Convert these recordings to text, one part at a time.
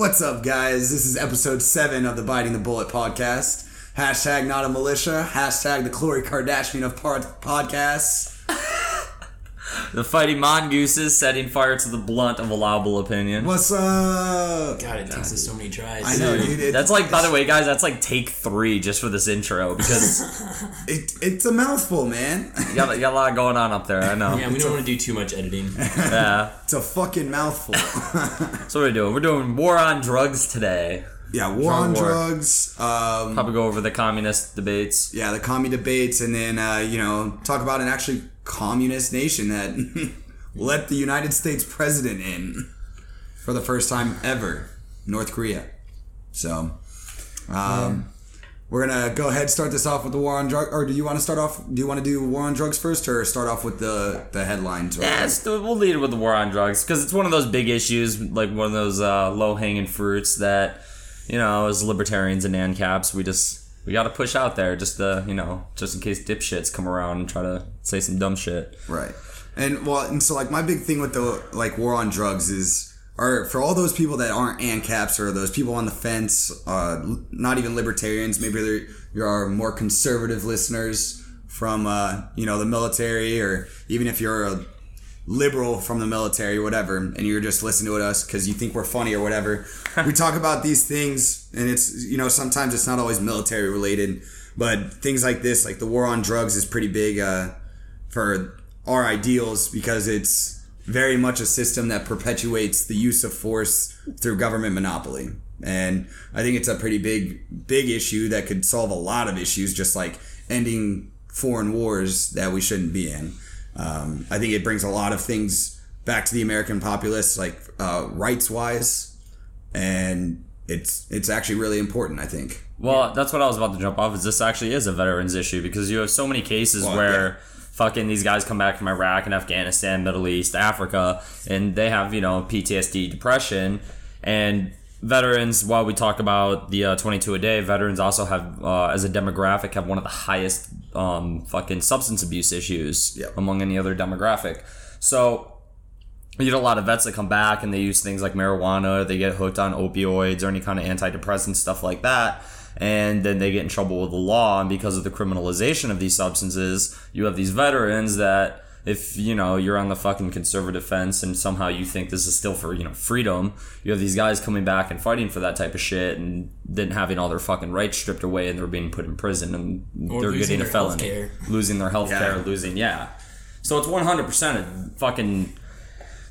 What's up, guys? This is episode seven of the Biting the Bullet podcast. Hashtag not a militia. Hashtag the Khloe Kardashian of pod- podcasts. The fighting mongooses setting fire to the blunt of allowable opinion. What's up? God, it takes us so many tries. I know, dude. It- That's like, by the way, guys, that's like take three just for this intro because It, it's a mouthful, man. you got, you got a lot going on up there. I know. Yeah, we don't want to do too much editing. Yeah. It's a fucking mouthful. So what are we doing? We're doing war on drugs today. yeah, war on war. drugs. Um, Probably go over the communist debates. yeah, the commie debates, and then uh, you know talk about an actually communist nation that let the United States president in for the first time ever, North Korea. So, um, we're gonna go ahead start this off with the war on drug. Or do you want to start off? Do you want to do war on drugs first, or start off with the the headlines? Yeah, we'll lead it with the war on drugs because it's one of those big issues, like one of those uh, low hanging fruits that, you know, as libertarians and ANCAPs, we just we got to push out there just to, you know, just in case dipshits come around and try to say some dumb shit. Right. And well, and so like my big thing with the like war on drugs is, or for all those people that aren't ANCAPs or those people on the fence, uh, not even libertarians, maybe there you are more conservative listeners from uh, you know the military, or even if you're a liberal from the military or whatever, and you're just listening to us because you think we're funny or whatever. we talk about these things, and it's you know sometimes it's not always military related, but things like this, like the war on drugs, is pretty big uh, for our ideals because it's very much a system that perpetuates the use of force through government monopoly. And I think it's a pretty big, big issue that could solve a lot of issues, just like ending foreign wars that we shouldn't be in. Um, I think it brings a lot of things back to the American populace, like uh, rights wise, and it's it's actually really important. I think. Well, that's what I was about to jump off. Is this actually is a veterans issue because you have so many cases Well, where yeah. fucking these guys come back from Iraq and Afghanistan, Middle East, Africa, and they have you know PTSD, depression, and veterans. While we talk about the uh, 22 a day, veterans also have uh, as a demographic have one of the highest um, fucking substance abuse issues Yep. among any other demographic. So you get a lot of vets that come back and they use things like marijuana, they get hooked on opioids or any kind of antidepressant stuff like that. And then they get in trouble with the law. And because of the criminalization of these substances, you have these veterans that, if you know you're on the fucking conservative fence and somehow you think this is still for you know freedom, you have these guys coming back and fighting for that type of shit, and then having all their fucking rights stripped away, and they're being put in prison, and Or they're getting a felony, healthcare. losing their health care, Yeah. losing yeah. So it's 100% a fucking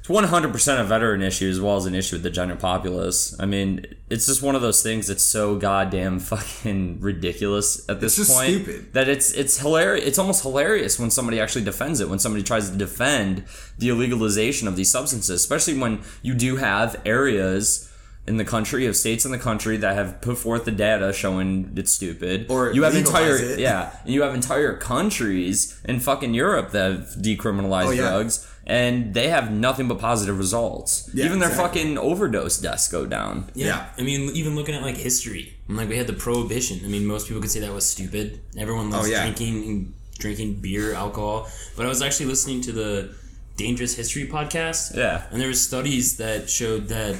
it's 100% a veteran issue as well as an issue with the general populace. I mean, it's just one of those things that's so goddamn fucking ridiculous at this It's just point stupid. that it's it's hilarious. It's almost hilarious when somebody actually defends it. When somebody tries to defend the illegalization of these substances, especially when you do have areas in the country of states in the country that have put forth the data showing it's stupid Or you have entire it. yeah and you have entire countries in fucking Europe that have decriminalized Oh, yeah. drugs and they have nothing but positive results. Yeah, Even their exactly. fucking overdose deaths go down. Yeah. Yeah. I mean, even looking at like history, and, like we had the prohibition. I mean, most people could say that was stupid. Everyone loves Oh, yeah. drinking drinking beer, alcohol. But I was actually listening to the Dangerous History podcast. Yeah. And there was studies that showed that,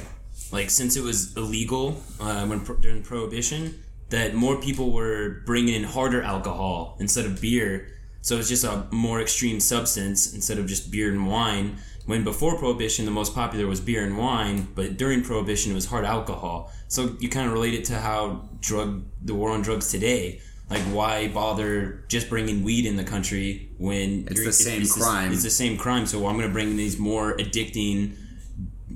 like, since it was illegal uh, when during prohibition, that more people were bringing in harder alcohol instead of beer. So it's just a more extreme substance instead of just beer and wine. When before prohibition, the most popular was beer and wine, but during prohibition, it was hard alcohol. So you kind of relate it to how drug the war on drugs today. Like, why bother just bringing weed in the country when It's the same it's crime. it's the same crime. So I'm going to bring these more addicting,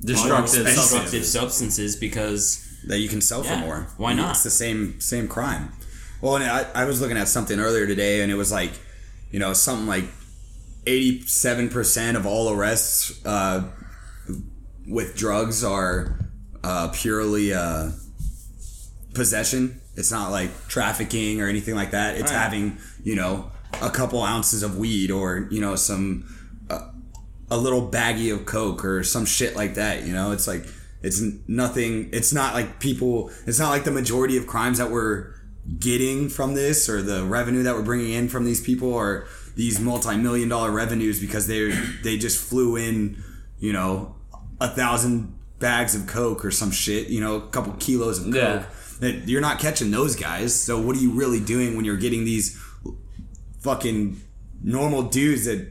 Destructive destructive substances. because that you can sell for more. why not? It's the same same crime. Well, and I, I was looking at something earlier today, and it was like, you know, something like eighty seven percent of all arrests uh, with drugs are uh, purely uh, possession. It's not like trafficking or anything like that. It's Right. having you know a couple ounces of weed or you know some uh, a little baggie of coke or some shit like that. You know, it's like it's nothing. It's not like people. It's not like the majority of crimes that we're getting from this or the revenue that we're bringing in from these people or these multi-million dollar revenues because they they just flew in, you know, a thousand bags of coke or some shit, you know, a couple kilos of coke. Yeah. That you're not catching those guys. So what are you really doing when you're getting these fucking normal dudes that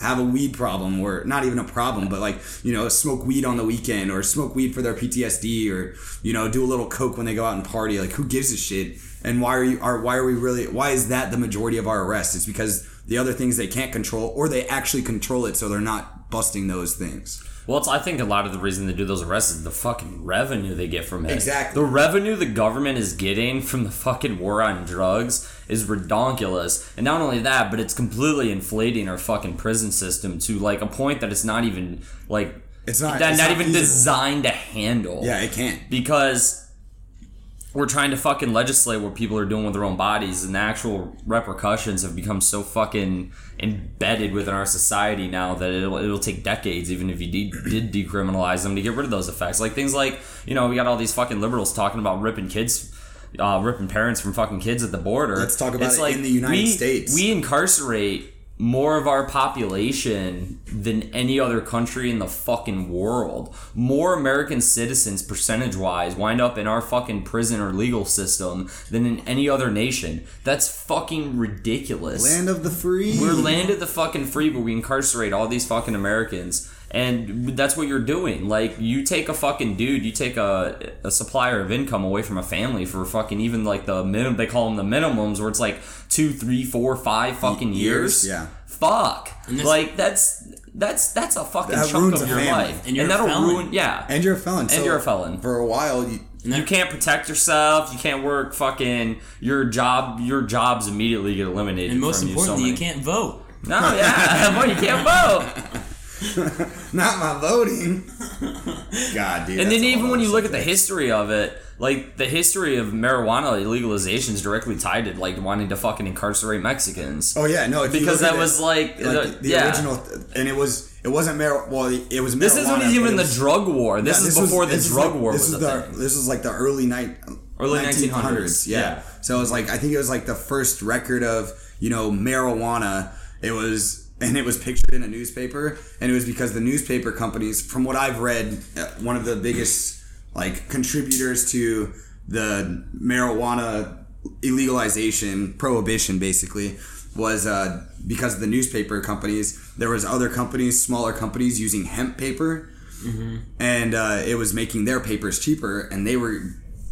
have a weed problem or not even a problem, but like, you know, smoke weed on the weekend or smoke weed for their PTSD or, you know, do a little coke when they go out and party. Like who gives a shit? And why are you are why are we really why is that the majority of our arrests? It's because the other things they can't control or they actually control it so they're not busting those things. Well, it's, I think a lot of the reason they do those arrests is the fucking revenue they get from it. Exactly. The revenue the government is getting from the fucking war on drugs is redonkulous. And not only that, but it's completely inflating our fucking prison system to like a point that it's not even like It's not- that, it's not, not even feasible. designed to handle. Yeah, it can't. because we're trying to fucking legislate what people are doing with their own bodies and the actual repercussions have become so fucking embedded within our society now that it'll, it'll take decades even if you de- did decriminalize them to get rid of those effects like things like you know we got all these fucking liberals talking about ripping kids uh, ripping parents from fucking kids at the border Let's talk about It's it in the United we- States. we incarcerate more of our population than any other country in the fucking world. More American citizens, percentage wise, wind up in our fucking prison or legal system than in any other nation. That's fucking ridiculous. Land of the free. We're land of the fucking free, but we incarcerate all these fucking Americans. And that's what you're doing. Like, you take a fucking dude, you take a, a supplier of income away from a family for fucking even like the minimum, they call them the minimums, where it's like two, three, four, five fucking years. Years, yeah. Fuck. this- like, that's that's that's a fucking That chunk of your family. life. And you're a that'll felon. ruin, yeah. and you're a felon. And so you're a felon. For a while, you, you can't protect yourself. You can't work. Fucking your job. Your jobs immediately get eliminated. And most from importantly, you, you so many- can't vote. No, yeah, well, you can't vote. not my voting. God, dude. And then even when you look at the history of it, like the history of marijuana legalization is directly tied to like wanting to fucking incarcerate Mexicans. Oh yeah, no, Because that it, was, like, like the- the, yeah. original, and it was it wasn't mar. Well, it was. This isn't even the drug war. This yeah, is before the this drug like- war This was is the thing. this is like the early night Early 1900s, yeah. So it was like I think it was like the first record of you know marijuana. It was. And it was pictured in a newspaper, and it was because the newspaper companies, from what I've read, uh, one of the biggest like contributors to the marijuana illegalization prohibition basically was uh, because of the newspaper companies there was other companies smaller companies using hemp paper. And uh, it was making their papers cheaper and they were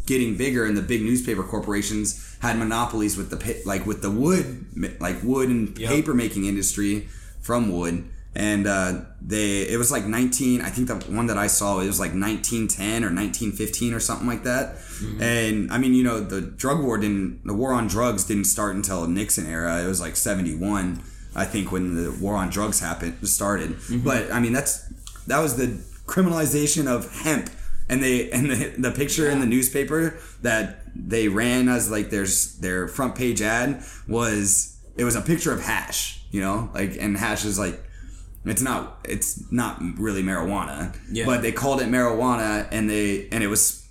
getting bigger and the big newspaper corporations had monopolies with the like with the wood like wood and Yep. paper making industry from wood and uh, they it was like 19 i think the one that i saw it was like 1910 or 1915 or something like that. And i mean you know the drug war didn't the war on drugs didn't start until nixon era. It was like 71 i think when the war on drugs happened started. But i mean that's that was the criminalization of hemp. And they and the, the picture in the newspaper that they ran as like their their front page ad was it was a picture of hash you know like and hash is like it's not it's not really marijuana Yeah. but they called it marijuana and they and it was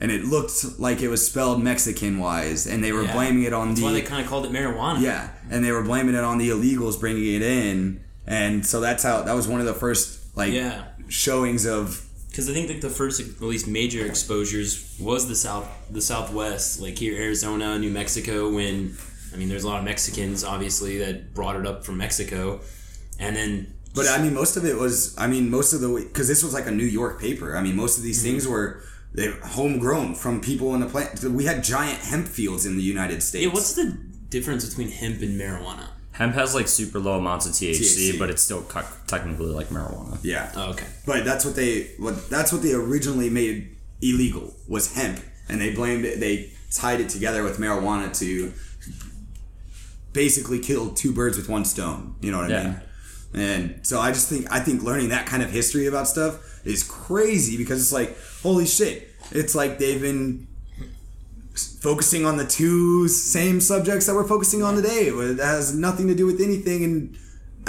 and it looked like it was spelled mexican wise and they were Yeah. blaming it on That's the why they kind of called it marijuana. yeah, and they were blaming it on the illegals bringing it in, and so that's how that was one of the first like Yeah. showings of because I think like the first at least major exposures was the south the southwest like here Arizona New Mexico when I mean there's a lot of Mexicans obviously that brought it up from Mexico and then But I mean, most of it was. I mean, most of the because this was like a New York paper. I mean, most of these mm-hmm. things were they homegrown from people in the plant. We had giant hemp fields in the United States. yeah what's the difference between hemp and marijuana Hemp has like super low amounts of THC, THC. but it's still cu- technically like marijuana. yeah, oh, okay but that's what they what that's what they originally made illegal was hemp, and they blamed it. They tied it together with marijuana to basically kill two birds with one stone. You know what I Yeah. mean? And so I just think I think learning that kind of history about stuff is crazy because it's like holy shit. It's like they've been focusing on the two same subjects that we're focusing on today. It has nothing to do with anything and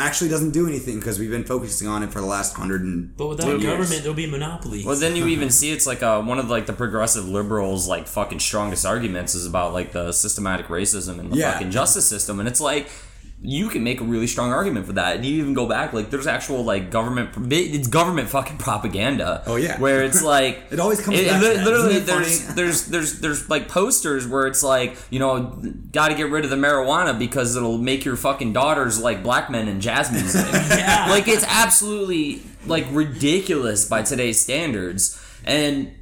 actually doesn't do anything because we've been focusing on it for the last hundred and but without Years. government there'll be monopoly Well, then you even see it's like uh, one of like the progressive liberals like fucking strongest arguments is about like the systematic racism and the Yeah. fucking justice system, and it's like you can make a really strong argument for that. And you even go back, like, there's actual, like, government, it's government fucking propaganda. Oh, yeah. Where it's like, It always comes back to literally, it there's, there's, there's, there's, like, posters where it's like, you know, gotta get rid of the marijuana because it'll make your fucking daughters like black men and jazz music. Yeah. Like, it's absolutely, like, ridiculous by today's standards. And,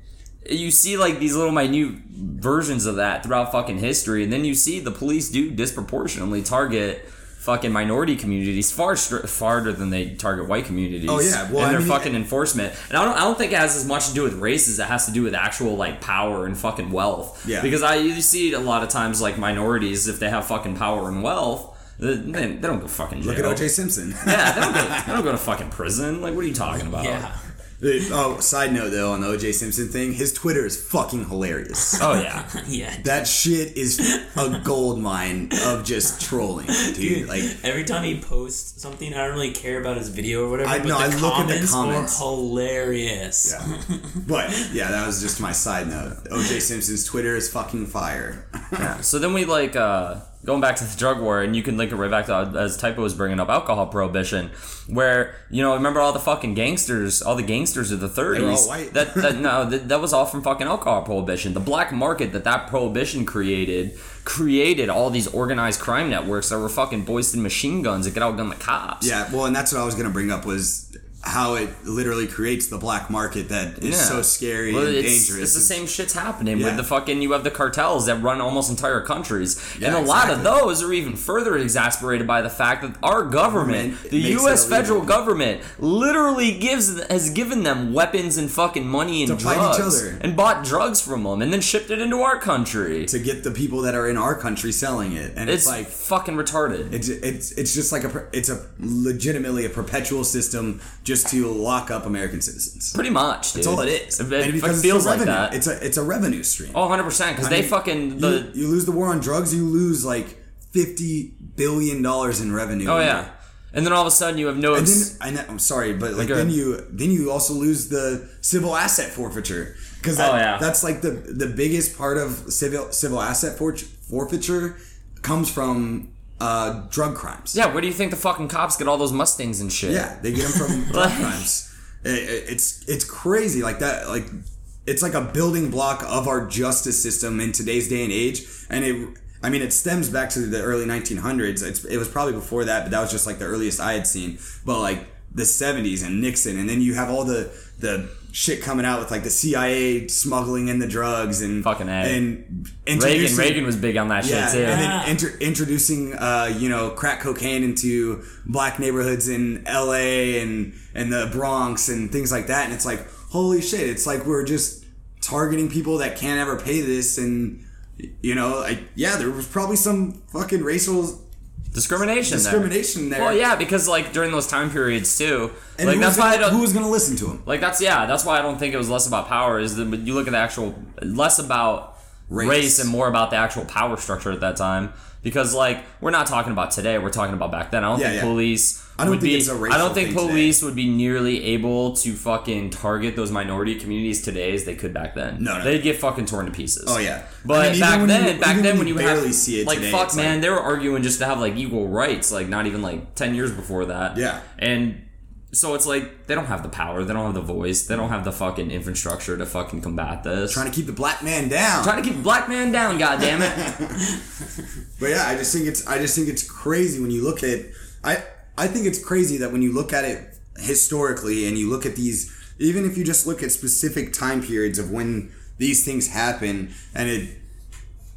you see like these little minute versions of that throughout fucking history, and then you see the police do disproportionately target fucking minority communities far str- farther than they target white communities. Oh, yeah. Well, and I their mean- fucking enforcement. And I don't, I don't think it has as much to do with race as it has to do with actual like power and fucking wealth. Yeah. Because I you see a lot of times like minorities if they have fucking power and wealth. They, they they don't go fucking jail. Look at OJ Simpson. Yeah, they don't, go, they don't go to fucking prison. Like, what are you talking about? Yeah. Oh, side note though on the OJ Simpson thing, his Twitter is fucking hilarious. Oh yeah. Yeah. That shit is a gold mine of just trolling, dude. Like, Every time he posts something, I don't really care about his video or whatever. I- but no, the I look at the comments, comments. are hilarious. yeah. But yeah, that was just my side note. OJ Simpson's Twitter is fucking fire. Yeah. So then we like uh, going back to the drug war, and you can link it right back to as Typo was bringing up alcohol prohibition, where you know remember all the fucking gangsters, all the gangsters of the thirties. That that no, that, that was all from fucking alcohol prohibition. The black market that that prohibition created created all these organized crime networks that were fucking boisting machine guns that could outgun the cops. Yeah, well, and that's what I was gonna bring up was how it literally creates the black market that is Yeah. so scary Well, and it's, dangerous. It's the same shit's happening Yeah. with the fucking. You have the cartels that run almost entire countries, Yeah, and a lot of those are even further exasperated by the fact that our government, Government the U.S. federal government, literally gives has given them weapons and fucking money and To drugs, other. and bought drugs from them, and then shipped it into our country. to get the people that are in our country selling it, and It's it's, like fucking retarded. it's it's it's just like a it's a legitimately a perpetual system just to lock up American citizens. Pretty much, dude. That's all it is. It, And it feels a like revenue. that. It's a it's a revenue stream. oh, 100 percent. Because they mean, fucking you, the you lose the war on drugs, you lose like fifty billion dollars in revenue. oh yeah, and then all of a sudden you have no. And ex- then know, I'm sorry, but like then you then you also lose the civil asset forfeiture because that, Oh, yeah. that's like the the biggest part of civil civil asset fort- forfeiture comes from uh, drug crimes. yeah, where do you think the fucking cops get all those Mustangs and shit? Yeah, they get them from drug crimes. It- it- it's it's crazy like that. Like it's like a building block of our justice system in today's day and age. And it, I mean, it stems back to the early 1900s. It's, it was probably before that, but that was just like the earliest I had seen. But like the 70s and Nixon, and then you have all the the shit coming out with like the CIA smuggling in the drugs and Fucking A. and Reagan, Reagan was big on that yeah, shit too. and Yeah. then inter- introducing uh, you know crack cocaine into black neighborhoods in L.A. and and the Bronx and things like that, and it's like holy shit! It's like we're just targeting people that can't ever pay this, and you know, like yeah, there was probably some fucking racial discrimination. there. discrimination there. Well, yeah, because like during those time periods too, and like who that's was why I gonna, don't. who was gonna listen to him? like that's yeah, that's why I don't think it was less about power. Is that you look at the actual less about race. Race. and more about the actual power structure at that time. Because like we're not talking about today, we're talking about back then. I don't Yeah, think yeah. police. I don't think be, it's a I racial don't think thing today. police would be nearly able to fucking target those minority communities today as they could back then. No, no. they'd get fucking torn to pieces. Oh, yeah. But I mean, back then, you- back then when you barely have see it like today, fuck man, like- they were arguing just to have like equal rights, like not even like ten years before that. Yeah. and so it's like they don't have the power, they don't have the voice, they don't have the fucking infrastructure to fucking combat this. Trying to keep the black man down. Trying to keep the black man down, God damn it! But yeah, I just think it's I just think it's crazy when you look at I I think it's crazy that when you look at it historically and you look at these even if you just look at specific time periods of when these things happen and it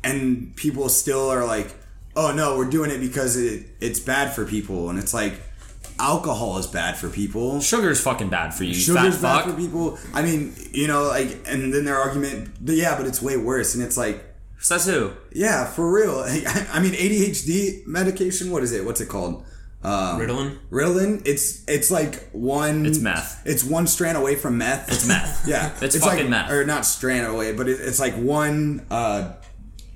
and people still are like, "Oh no, we're doing it because it it's bad for people." And it's like alcohol is bad for people. Sugar's fucking bad for you, Sugar's bad fuck. for people. I mean, you know, like and then their argument, yeah, but it's way worse and it's like Says who? yeah, for real. I mean, ADHD medication. What is it? What's it called? Um, Ritalin? Ritalin. It's it's like one. It's meth. It's one strand away from meth. It's meth. Yeah, It's like, fucking meth. Or not strand away, but it, it's like one uh,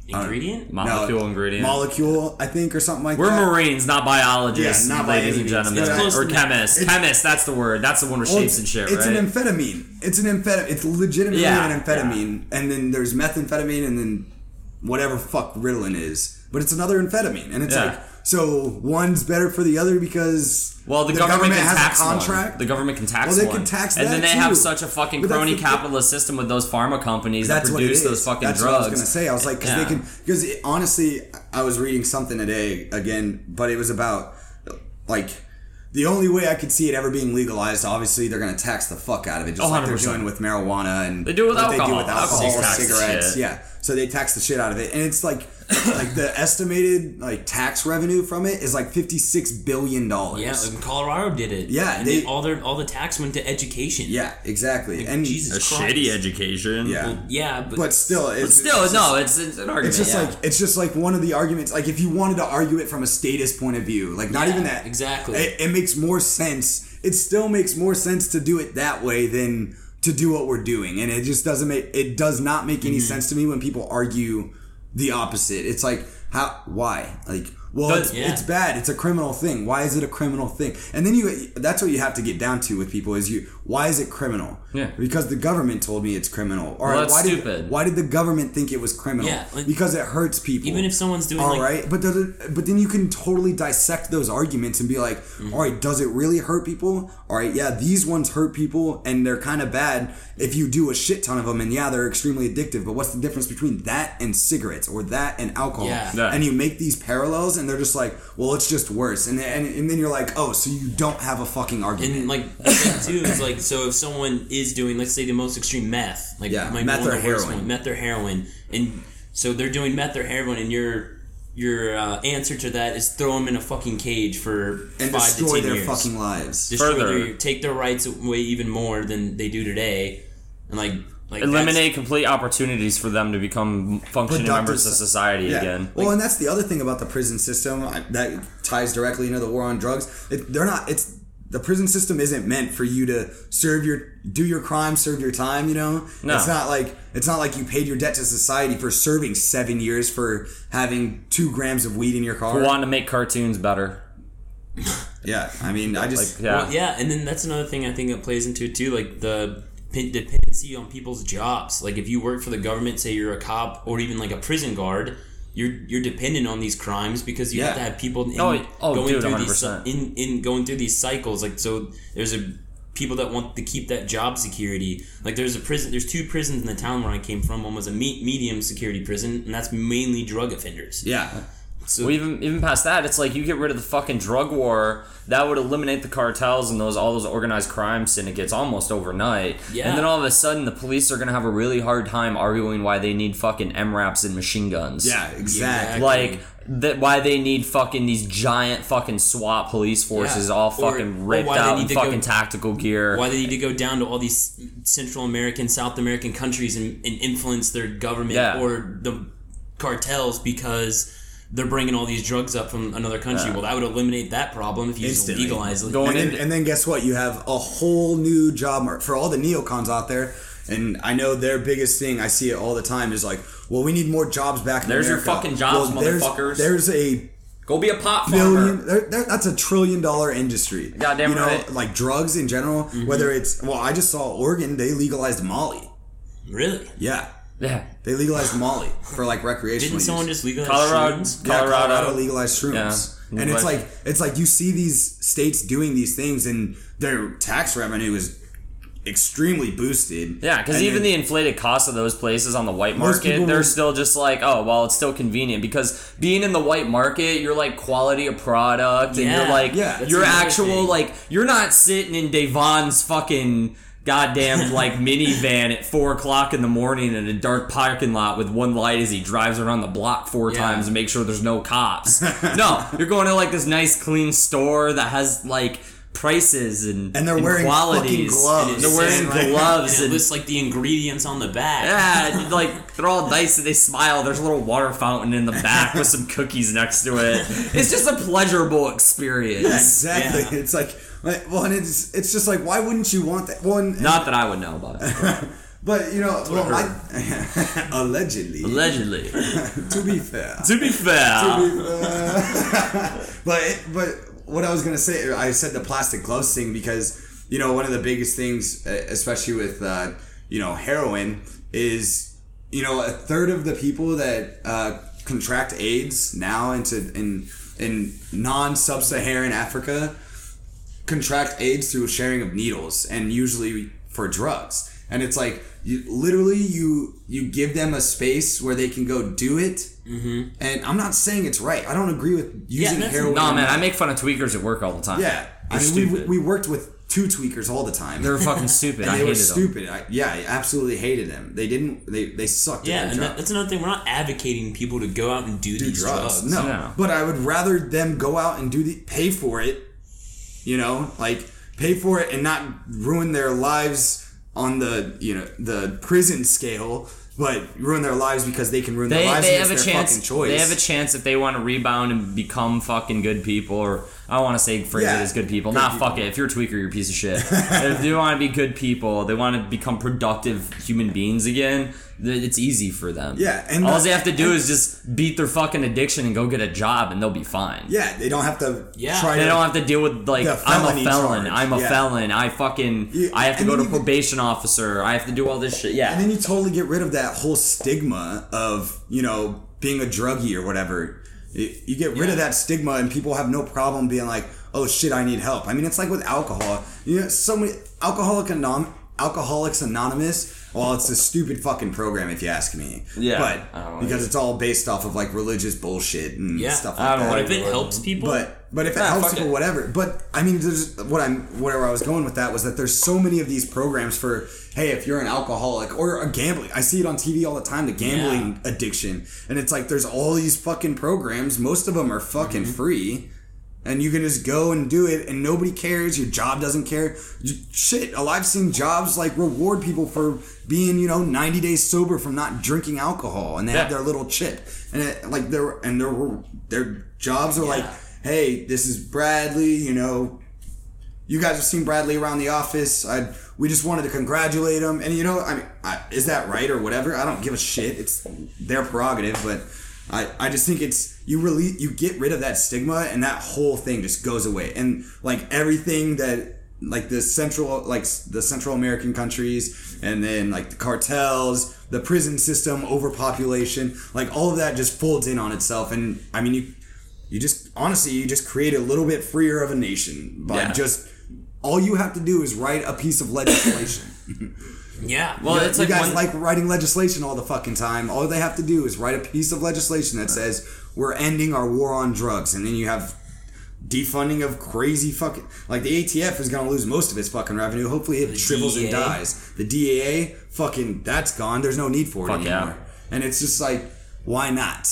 Ingredient? Molecule no, ingredient. molecule, I think, or something like that. We're. Marines, not biologists, Yeah, not by ladies any and gentlemen. It's or to that. chemists. Chemists, that's the word. That's the one with Well, shapes and shit, it's right? an amphetamine. It's an amphetamine. It's legitimately Yeah, an amphetamine. And then there's methamphetamine, and then whatever fuck Ritalin is. But it's another amphetamine, and it's Yeah. like So one's better for the other because Well, the, government, can has tax a one. contract. The government can tax Well, they one. can tax and then they have such a fucking But crony the- capitalist system with those pharma companies that produce those fucking That's drugs. what I was gonna say. I was like, because Yeah. they can, because honestly, I was reading something today again, but it was about like the only way I could see it ever being legalized. Obviously, they're gonna tax the fuck out of it, just like they're doing oh, with marijuana and They do with what They do alcohol. with alcohol, Alcohol cigarettes, yeah. So they tax the shit out of it, and it's like, like the estimated like tax revenue from it is like fifty six billion dollars. Yeah, like Colorado did it. Yeah, and they- they, all their all the tax went to education. yeah, exactly. And Jesus a Christ. shitty education. Yeah. Well, yeah, but, but still, it's, Still, it's no, it's, it's an argument. It's just yeah. like it's just like one of the arguments. Like if you wanted to argue it from a status point of view, like not Yeah, even that exactly. It, it makes more sense. It still makes more sense to do it that way than to do what we're doing, and it just doesn't make it does not make Mm-hmm. any sense to me when people argue the opposite. It's like how why like. Well, But- it's, yeah. it's bad. It's a criminal thing. Why is it a criminal thing? And then you that's what you have to get down to with people is you why is it criminal? Yeah. Because the government told me it's criminal. All Well, right, that's why stupid. did why did the government think it was criminal? Yeah, like- because it hurts people. even if someone's doing All like right, but does it, but then you can totally dissect those arguments and be like, Mm-hmm. all right, does it really hurt people? All right, yeah, these ones hurt people and they're kind of bad if you do a shit ton of them, and yeah, they're extremely addictive. But what's the difference between that and cigarettes or that and alcohol? Yeah. Yeah. And you make these parallels, and they're just like, well, it's just worse. And and, and then you're like, oh, so you don't have a fucking argument. And like the too is like so if someone is doing let's say the most extreme meth like Yeah, might be meth one or heroin. one, meth or heroin and so they're doing meth or heroin and your your uh, answer to that is throw them in a fucking cage for and five destroy to ten their years fucking lives. destroy Further- their, take their rights away even more than they do today and like like eliminate complete opportunities for them to become functioning members of society Yeah. again. Well, and that's the other thing about the prison system I, that ties directly into the war on drugs. It, they're not. It's the prison system isn't meant for you to serve your do your crime, serve your time. You know, No. it's not like it's not like you paid your debt to society for serving seven years for having two grams of weed in your car. We want to make cartoons better. Yeah, I mean, I just Like, yeah. Well, yeah, and then that's another thing I think that plays into it too, like the dependency on people's jobs. Like if you work for the government, say you're a cop or even like a prison guard, you're you're dependent on these crimes because you have to have people in, Oh, oh, going dude, through these 100%. in in going through these cycles. Like so, there's a people that want to keep that job security. Like there's a prison, there's two prisons in the town where I came from. One was a me- medium security prison, and that's mainly drug offenders. yeah. So Well, even even past that, it's like you get rid of the fucking drug war. That would eliminate the cartels and those all those organized crime syndicates almost overnight. Yeah. And then all of a sudden, the police are gonna have a really hard time arguing why they need fucking MRAPs and machine guns. Yeah, exactly. Like that, why they need fucking these giant fucking SWAT police forces Yeah. all fucking or ripped they out in to go- fucking tactical gear. why they need to go down to all these Central American, South American countries and, and influence their government Yeah. or the cartels because they're bringing all these drugs up from another country. Yeah. Well, that would eliminate that problem if you Instantly. just legalize it. Going and, then, into- and then guess what? You have a whole new job market for all the neocons out there. And I know their biggest thing, I see it all the time, is like, well, we need more jobs back in There's your fucking jobs, well, there's, motherfuckers. There's a Go be a pot billion, farmer. there, there, that's a trillion dollar industry. Goddamn you know, right. Like drugs in general, Mm-hmm. whether it's, well, I just saw Oregon, they legalized Molly. Really? Yeah. Yeah. They legalized Molly for like recreational Didn't someone use. just legalize Colorado- shrooms? Yeah, Colorado. Colorado legalized shrooms. Yeah. And it's Like- like it's like you see these states doing these things and their tax revenue is extremely boosted. Yeah, because even then- the inflated cost of those places on the white market, they're will- still just like, oh, well, it's still convenient because being in the white market, you're like quality of product, and you're like, Yeah. that's you're actual like, you're not sitting in Devon's fucking goddamn like minivan at four o'clock in the morning in a dark parking lot with one light as he drives around the block four Yeah. times to make sure there's no cops. no, you're going to like this nice clean store that has like prices and And they're wearing qualities. fucking gloves. And they're wearing And, like- gloves And it and lists like the ingredients on the back. yeah, like they're all nice and they smile. There's a little water fountain in the back with some cookies next to it. It's just a pleasurable experience. exactly. Yeah. It's like like, well, and it's it's just like why wouldn't you want that? Well, Not that I would know about it. but you know, well, I, allegedly. Allegedly. to be fair, to be fair. To but it, but what I was gonna say, I said the plastic gloves thing because you know one of the biggest things, especially with uh, you know heroin, is you know a third of the people that uh, contract AIDS now into in in non-sub-Saharan Africa contract AIDS through sharing of needles, and usually for drugs. And it's like you literally you you give them a space where they can go do it. Mm-hmm. And I'm not saying it's right. I don't agree with using that's- heroin. No, man, I make fun of tweakers at work all the time. Yeah, I They're mean, we, stupid. we worked with two tweakers all the time. They were fucking stupid. and I they were hated them. stupid. I, yeah, I absolutely hated them. They didn't. They they sucked. Yeah, at and job. that, that's another thing. We're not advocating people to go out and do, do these drugs. drugs. No. No. but I would rather them go out and do the pay for it. You know, like pay for it and not ruin their lives on the you know the prison scale, but ruin their lives because they can ruin They, their lives. they have a their chance. Fucking choice. They have a chance if they want to rebound and become fucking good people, or I don't want to say phrase Yeah, it as good people. good Nah, people. fuck it. If you're a tweaker, you're a piece of shit. if they want to be good people, they want to become productive human beings again. It's easy for them. Yeah, and all the- they have to do is just beat their fucking addiction and go get a job, and they'll be fine. yeah, they don't have to. Yeah. try They to, don't have to deal with like I'm a felon, charge, I'm a yeah. felon, I fucking Yeah, I have to and go to you- probation officer, I have to do all this shit. Yeah, And then you totally get rid of that whole stigma of, you know, being a druggie or whatever. You get rid of that stigma and people have no problem being like, oh shit, I need help. I mean, it's like with alcohol. You know, so many, Alcoholic Anom- Alcoholics Anonymous, well, it's a stupid fucking program if you ask me. Yeah, But, I because it's all based off of like religious bullshit and Yeah, stuff I like don't that. But if it helps people, But but if it Nah, helps people, it. whatever. But I mean, there's what I'm where I was going with that was that there's so many of these programs for hey, if you're an alcoholic or a gambling, I see it on TV all the time, the gambling addiction, and it's like there's all these fucking programs. Most of them are fucking Mm-hmm. free. And you can just go and do it, and nobody cares. Your job doesn't care. Shit, i've seen jobs like reward people for being, you know, 90 days sober from not drinking alcohol, and they have their little chip, and it, like their and their their jobs are like, hey, this is Bradley, you know, you guys have seen Bradley around the office. I we just wanted to congratulate him, and you know, I mean, I, is that right or whatever? I don't give a shit. It's their prerogative, but I I just think it's you really you get rid of that stigma, and that whole thing just goes away, and like everything that like the central like the Central American countries, and then like the cartels, the prison system, overpopulation, like all of that just folds in on itself, and I mean you you just honestly you just create a little bit freer of a nation by Yeah. just all you have to do is write a piece of legislation. yeah. Well, you, it's you like guys one- like writing legislation all the fucking time. All they have to do is write a piece of legislation that says we're ending our war on drugs, and then you have defunding of crazy fucking like the ATF is gonna lose most of its fucking revenue. Hopefully it The shrivels and dies. The DEA, fucking that's gone. There's no need for it Fuck yeah. anymore. And it's just like, why not?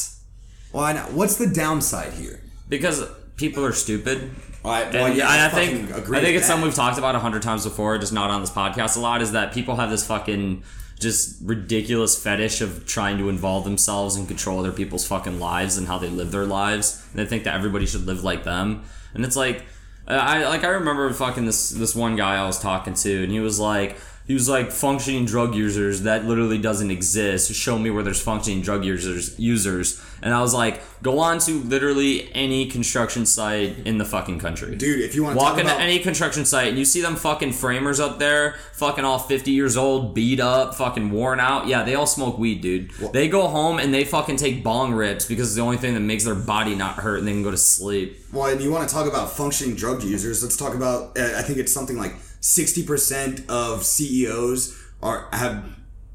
Why not? What's the downside here? because people are stupid. I, And, yeah, and I think I think it's something we've talked about a hundred times before, just not on this podcast a lot. Is that people have this fucking just ridiculous fetish of trying to involve themselves and control other people's fucking lives and how they live their lives. And they think that everybody should live like them. And it's like, I like I remember fucking this this one guy I was talking to, and he was like. He was like functioning drug users that literally doesn't exist. Show me where there's functioning drug users users. And I was like, go on to literally any construction site in the fucking country. Dude, if you wanna walk talk into about- any construction site and you see them fucking framers up there, fucking all 50 years old, beat up, fucking worn out. Yeah, they all smoke weed, dude. they go home and they fucking take bong rips because it's the only thing that makes their body not hurt and they can go to sleep. Well, and you want to talk about functioning drug users? Let's talk about. I think it's something like sixty percent of CEOs are have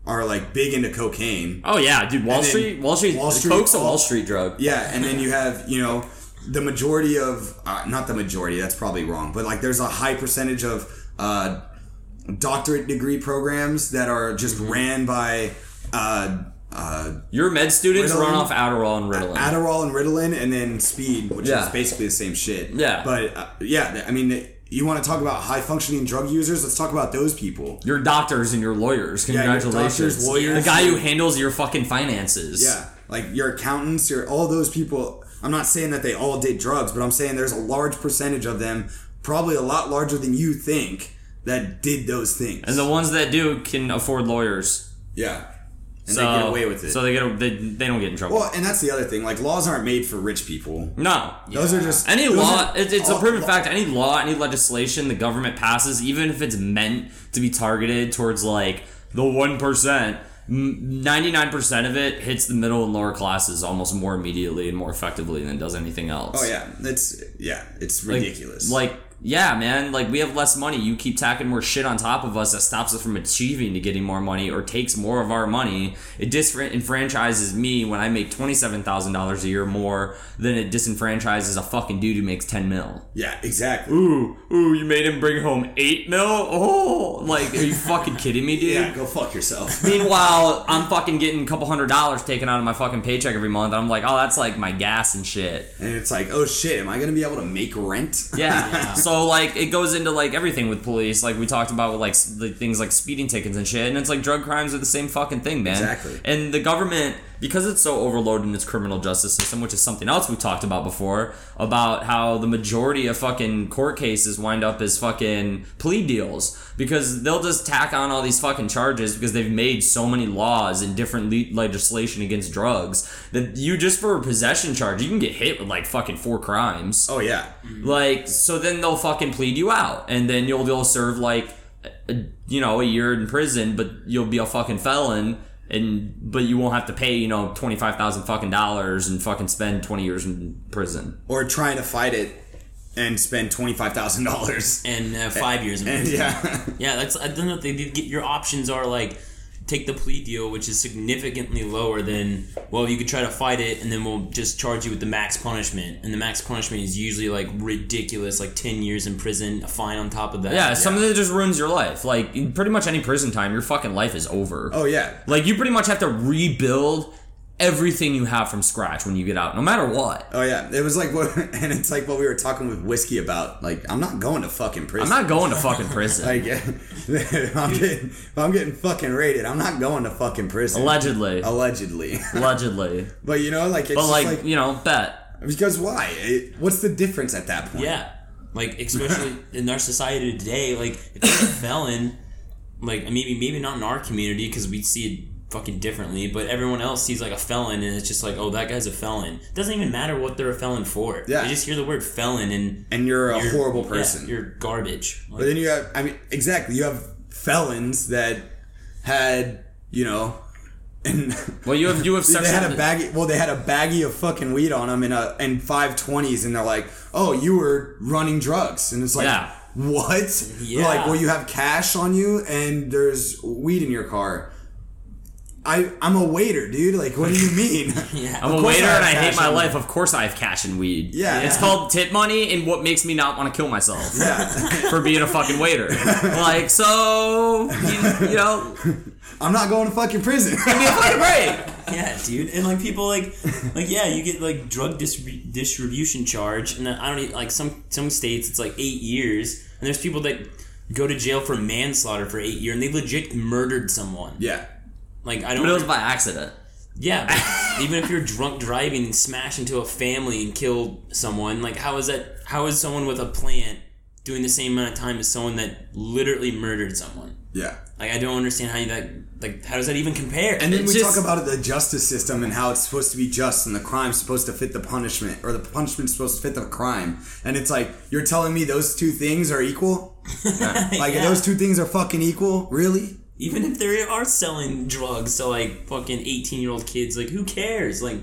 are like big into cocaine. Oh yeah, dude. Wall Street, Wall Street, Wall Street- Coke's a Wall Street drug. Yeah, and then you have you know the majority of uh, not the majority. That's probably wrong, but like there's a high percentage of uh, doctorate degree programs that are just Mm-hmm. ran by. Uh, uh, Your med students run off Adderall and Ritalin. Adderall and Ritalin, and then speed, which Yeah. is basically the same shit. Yeah. But uh, yeah, I mean, you want to talk about high functioning drug users? Let's talk about those people. your doctors and your lawyers. your Congratulations. doctors, lawyers. the guy who handles your fucking finances. Yeah, like your accountants, your all those people. I'm not saying that they all did drugs, but I'm saying there's a large percentage of them, probably a lot larger than you think, that did those things. And the ones that do can afford lawyers. yeah, and so, they get away with it. So they get they, they don't get in trouble. well, and that's the other thing. Like laws aren't made for rich people. no. Those are just Any law, it, it's a proven fact. Any law, any legislation the government passes, even if it's meant to be targeted towards like the one percent, ninety nine percent of it hits the middle and lower classes almost more immediately and more effectively than does anything else. Oh yeah, it's yeah, it's Like- ridiculous. Like, yeah, man. Like we have less money. You keep tacking more shit on top of us that stops us from achieving to getting more money or takes more of our money. It disenfranchises me when I make twenty seven thousand dollars a year more than it disenfranchises a fucking dude who makes ten mil. yeah, exactly. Ooh, ooh, you made him bring home eight mil? Oh, like, are you fucking kidding me, dude? Yeah, go fuck yourself. Meanwhile, I'm fucking getting a couple hundred dollars taken out of my fucking paycheck every month. And I'm like, oh, that's like my gas and shit. and it's like, oh shit, am I gonna be able to make rent? Yeah. So like, it goes into like everything with police. Like we talked about with like the things like speeding tickets and shit. And it's like drug crimes are the same fucking thing, man. Exactly. And the government, because it's so overloaded in its criminal justice system, which is something else we talked about before, about how the majority of fucking court cases wind up as fucking plea deals. Because they'll just tack on all these fucking charges because they've made so many laws and different le- legislation against drugs that you just for a possession charge you can get hit with like fucking four crimes. Oh yeah, mm-hmm. Like, so then they'll fucking plead you out, and then you'll you'll serve like, a, you know, a year in prison, but you'll be a fucking felon, and but you won't have to pay, you know, twenty five thousand fucking dollars and fucking spend twenty years in prison. or trying to fight it and spend twenty five thousand dollars. and uh, five years in And yeah, Yeah, that's I don't know. They did get your options are like take the plea deal, which is significantly lower than well, you could try to fight it, and then we'll just charge you with the max punishment, and the max punishment is usually like ridiculous, like ten years in prison, a fine on top of that. Yeah, something that just ruins your life. Like pretty much any prison time, your fucking life is over. oh yeah, Like you pretty much have to rebuild everything you have from scratch when you get out, no matter what. oh yeah. It was like what, and it's like what we were talking with whiskey about. Like, I'm not going to fucking prison. I'm not going to fucking prison. Like, I'm getting, I'm getting fucking raided, I'm not going to fucking prison. Allegedly. Allegedly. Allegedly. but you know, like, it's But like, like, you know, bet. because why? It, what's the difference at that point? Yeah, like especially in our society today, like if you're a felon, like maybe maybe not in our community because we see it fucking differently, but everyone else sees like a felon and it's just like, oh, that guy's a felon. It doesn't even matter what they're a felon for. Yeah. they just hear the word felon and And you're a you're- horrible yeah, person. you're garbage. But then you have, I mean, exactly. You have felons that had, you know, and Well, you have you have they had a baggie. Well, they had a baggie of fucking weed on them and a and five twenties, and they're like, "Oh, you were running drugs," and it's like, Yeah. "What?" Yeah. Like, well, you have cash on you and there's weed in your car. I I'm a waiter, dude. Like, what do you mean? Yeah. I'm a waiter I and I hate my on me. life. Of course, I have cash and weed. Yeah. it's Yeah. called tip money and what makes me not want to kill myself yeah, for being a fucking waiter. like, so you, you know, I'm not going to fucking prison. give me a fucking break. Yeah, dude, and like people like, like yeah, you get like drug distrib- distribution charge, and I don't e- like some some states it's like eight years, and there's people that go to jail for manslaughter for eight years, and they legit murdered someone. yeah, Like I don't. But it was by accident. yeah, even if you're drunk driving and smash into a family and kill someone, like how is that? How is someone with a plant doing the same amount of time as someone that literally murdered someone? yeah. Like I don't understand how you that like how does that even compare? And then It's we just- talk about the justice system and how it's supposed to be just and the crime's supposed to fit the punishment or the punishment's supposed to fit the crime. And it's like, you're telling me those two things are equal? Like, Yeah. those two things are fucking equal? Really? Even if they are selling drugs to like fucking eighteen year old kids, like who cares? Like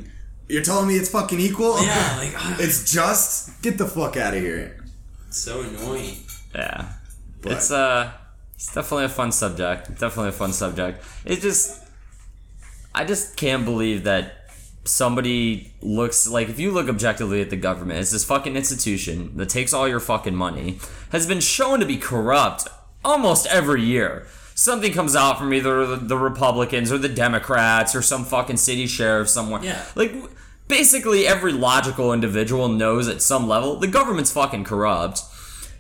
You're telling me it's fucking equal? yeah, like It's just? Get the fuck out of here. so annoying. Yeah, But- it's uh, it's definitely a fun subject. Definitely a fun subject. It just, I just can't believe that somebody looks like if you look objectively at the government, it's this fucking institution that takes all your fucking money, has been shown to be corrupt almost every year. Something comes out from either the, the Republicans or the Democrats or some fucking city sheriff somewhere. Yeah. Like basically every logical individual knows at some level the government's fucking corrupt.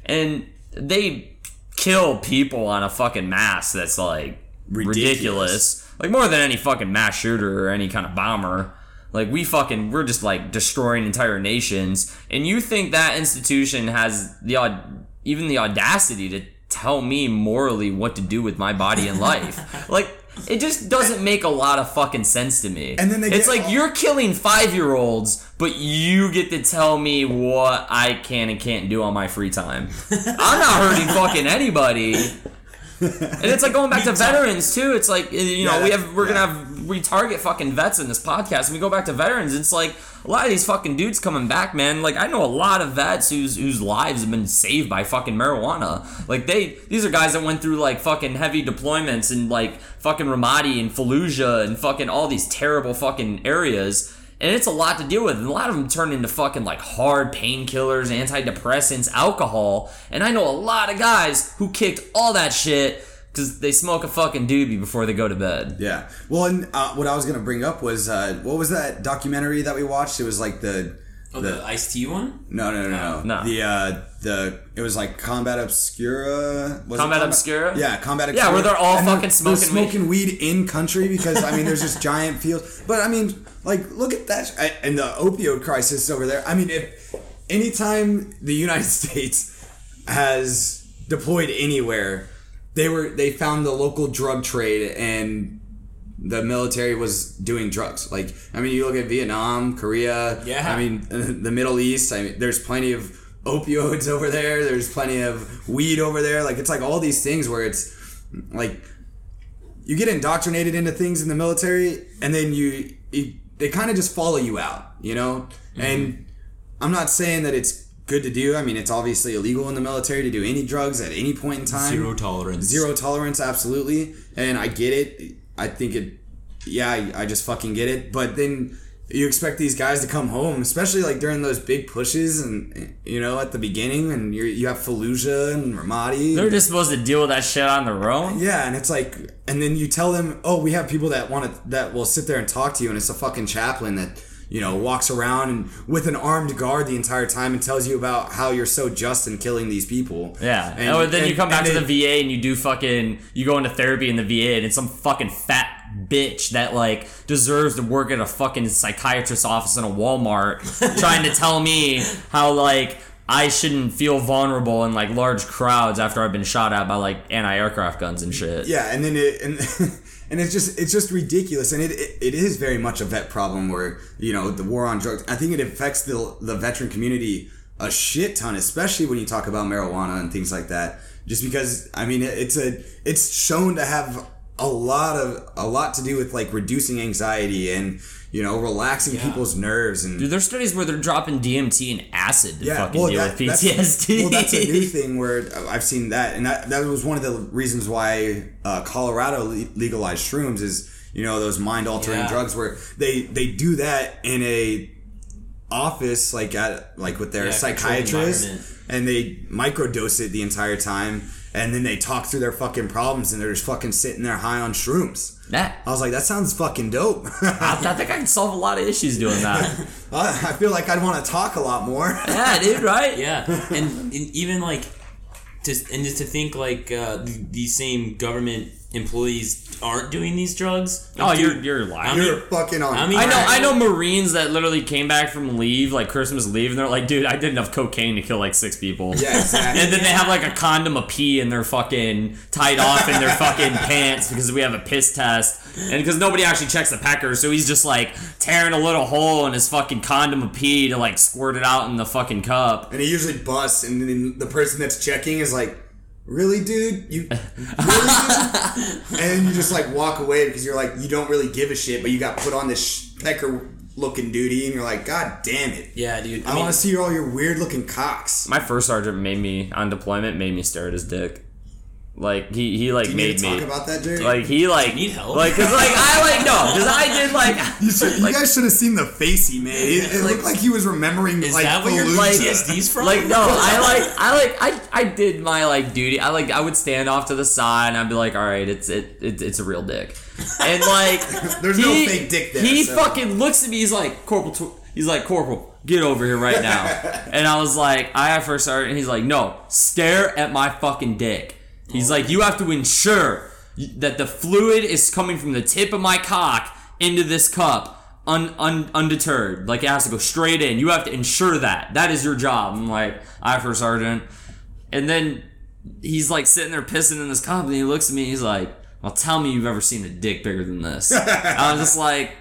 And they kill people on a fucking mass that's like Ridiculous. ridiculous. Like more than any fucking mass shooter or any kind of bomber. Like we fucking we're just like destroying entire nations. And you think that institution has the even the audacity to tell me morally what to do with my body and life. like it just doesn't make a lot of fucking sense to me. And then they it's like all- you're killing five year olds, but you get to tell me what I can and can't do on my free time. I'm not hurting fucking anybody. And it's like going back to veterans too. It's like you know Yeah, we have we're yeah. gonna have we target fucking vets in this podcast, and we go back to veterans. It's like a lot of these fucking dudes coming back, man. Like I know a lot of vets whose whose lives have been saved by fucking marijuana. Like they these are guys that went through like fucking heavy deployments in like fucking Ramadi and Fallujah and fucking all these terrible fucking areas. And it's a lot to deal with. And a lot of them turn into fucking like hard painkillers, antidepressants, alcohol. And I know a lot of guys who kicked all that shit because they smoke a fucking doobie before they go to bed. Yeah. Well, and uh, what I was gonna bring up was uh, what was that documentary that we watched? It was like the Oh, the, Ice T one. no no no no, No. the uh, the it was like Combat Obscura. Was it Combat Obscura? Yeah, Combat Obscura. Yeah, Obscura. where they're all And fucking they're smoking weed. smoking weed in country because I mean there's just giant fields. But I mean, like look at that sh- and the opioid crisis over there. I mean, if anytime the United States has deployed anywhere, they were they found the local drug trade and the military was doing drugs. Like, I mean, you look at Vietnam, Korea. Yeah. I mean, the Middle East. I mean, there's plenty of opioids over there. There's plenty of weed over there. Like, it's like all these things where it's like you get indoctrinated into things in the military, and then you, you they kind of just follow you out, you know. Mm-hmm. And I'm not saying that it's good to do. I mean, it's obviously illegal in the military to do any drugs at any point in time. Zero tolerance. Zero tolerance, absolutely. And I get it. I think it. Yeah, I, I just fucking get it. But then you expect these guys to come home, especially like during those big pushes, and you know at the beginning, and you you have Fallujah and Ramadi. They're just supposed to deal with that shit on their own. Yeah, and it's like, and then you tell them, oh, we have people that want to that will sit there and talk to you, and it's a fucking chaplain that you know walks around and with an armed guard the entire time and tells you about how you're so just in killing these people. Yeah. and, oh, then you come back to they- the VA and you do fucking you go into therapy in the VA and it's some fucking fat bitch that like deserves to work at a fucking psychiatrist's office in a Walmart trying to tell me how like I shouldn't feel vulnerable in like large crowds after I've been shot at by like anti-aircraft guns and shit. Yeah, and then it and and it's just it's just ridiculous, and it, it it is very much a vet problem where you know the war on drugs. I think it affects the the veteran community a shit ton, especially when you talk about marijuana and things like that. Just because I mean it, it's a it's shown to have a lot of a lot to do with like reducing anxiety and you know relaxing people's nerves and Dude, there's studies where they're dropping DMT and acid to yeah, fucking well, deal that, with that's, PTSD. well, that's a new thing where I've seen that, and that, that was one of the reasons why uh, Colorado le- legalized shrooms is you know those mind altering Yeah. drugs where they they do that in a office like at like with their Yeah, psychiatrist, and they microdose it the entire time. And then they talk through their fucking problems, and they're just fucking sitting there high on shrooms. That, I was like, that sounds fucking dope. I, I think I can solve a lot of issues doing that. I I feel like I'd want to talk a lot more. yeah, dude, right? Yeah, and, and even like, to and just to think like uh, th- these same government employees aren't doing these drugs. Oh, Like, you're you're lying. I mean- You're fucking on. I mean- I know, I know Marines that literally came back from leave, like Christmas leave, and they're like, "Dude, I did enough cocaine to kill like six people." Yeah, exactly. And then they have like a condom of pee in their fucking tied off in their fucking pants because we have a piss test, and because nobody actually checks the pecker, so he's just like tearing a little hole in his fucking condom of pee to like squirt it out in the fucking cup. and he usually busts, and then the person that's checking is like, "Really, dude? You really?" dude?" and you just like walk away because you're like, you don't really give a shit, but you got put on this pecker looking duty, and you're like, God damn it! Yeah, dude. I, I, mean, want to see all your weird looking cocks. My first sergeant made me on deployment made me stare at his dick. Like he he like Do you need made to talk me about that, Jerry? like he like need help? like cause like I like no cause I did like you, should, you guys should have seen the face he made. It, it looked like he was remembering is like that what your Fallujah. PTSD's from? Like no, I like I like I I did my like duty. I like I would stand off to the side and I'd be like, all right, it's it, it it's a real dick, and like There's no fake dick there, He so- fucking looks at me. He's like corporal. Tw- he's like corporal. Get over here right now. and I was like, I have first sergeant. And he's like, no, stare at my fucking dick. He's like, you have to ensure that the fluid is coming from the tip of my cock into this cup un, un, undeterred. Like it has to go straight in. You have to ensure that. That is your job. I'm like, I for sergeant. And then he's like sitting there pissing in this cup, and he looks at me. He's like, "Well, tell me you've ever seen a dick bigger than this." I was just like,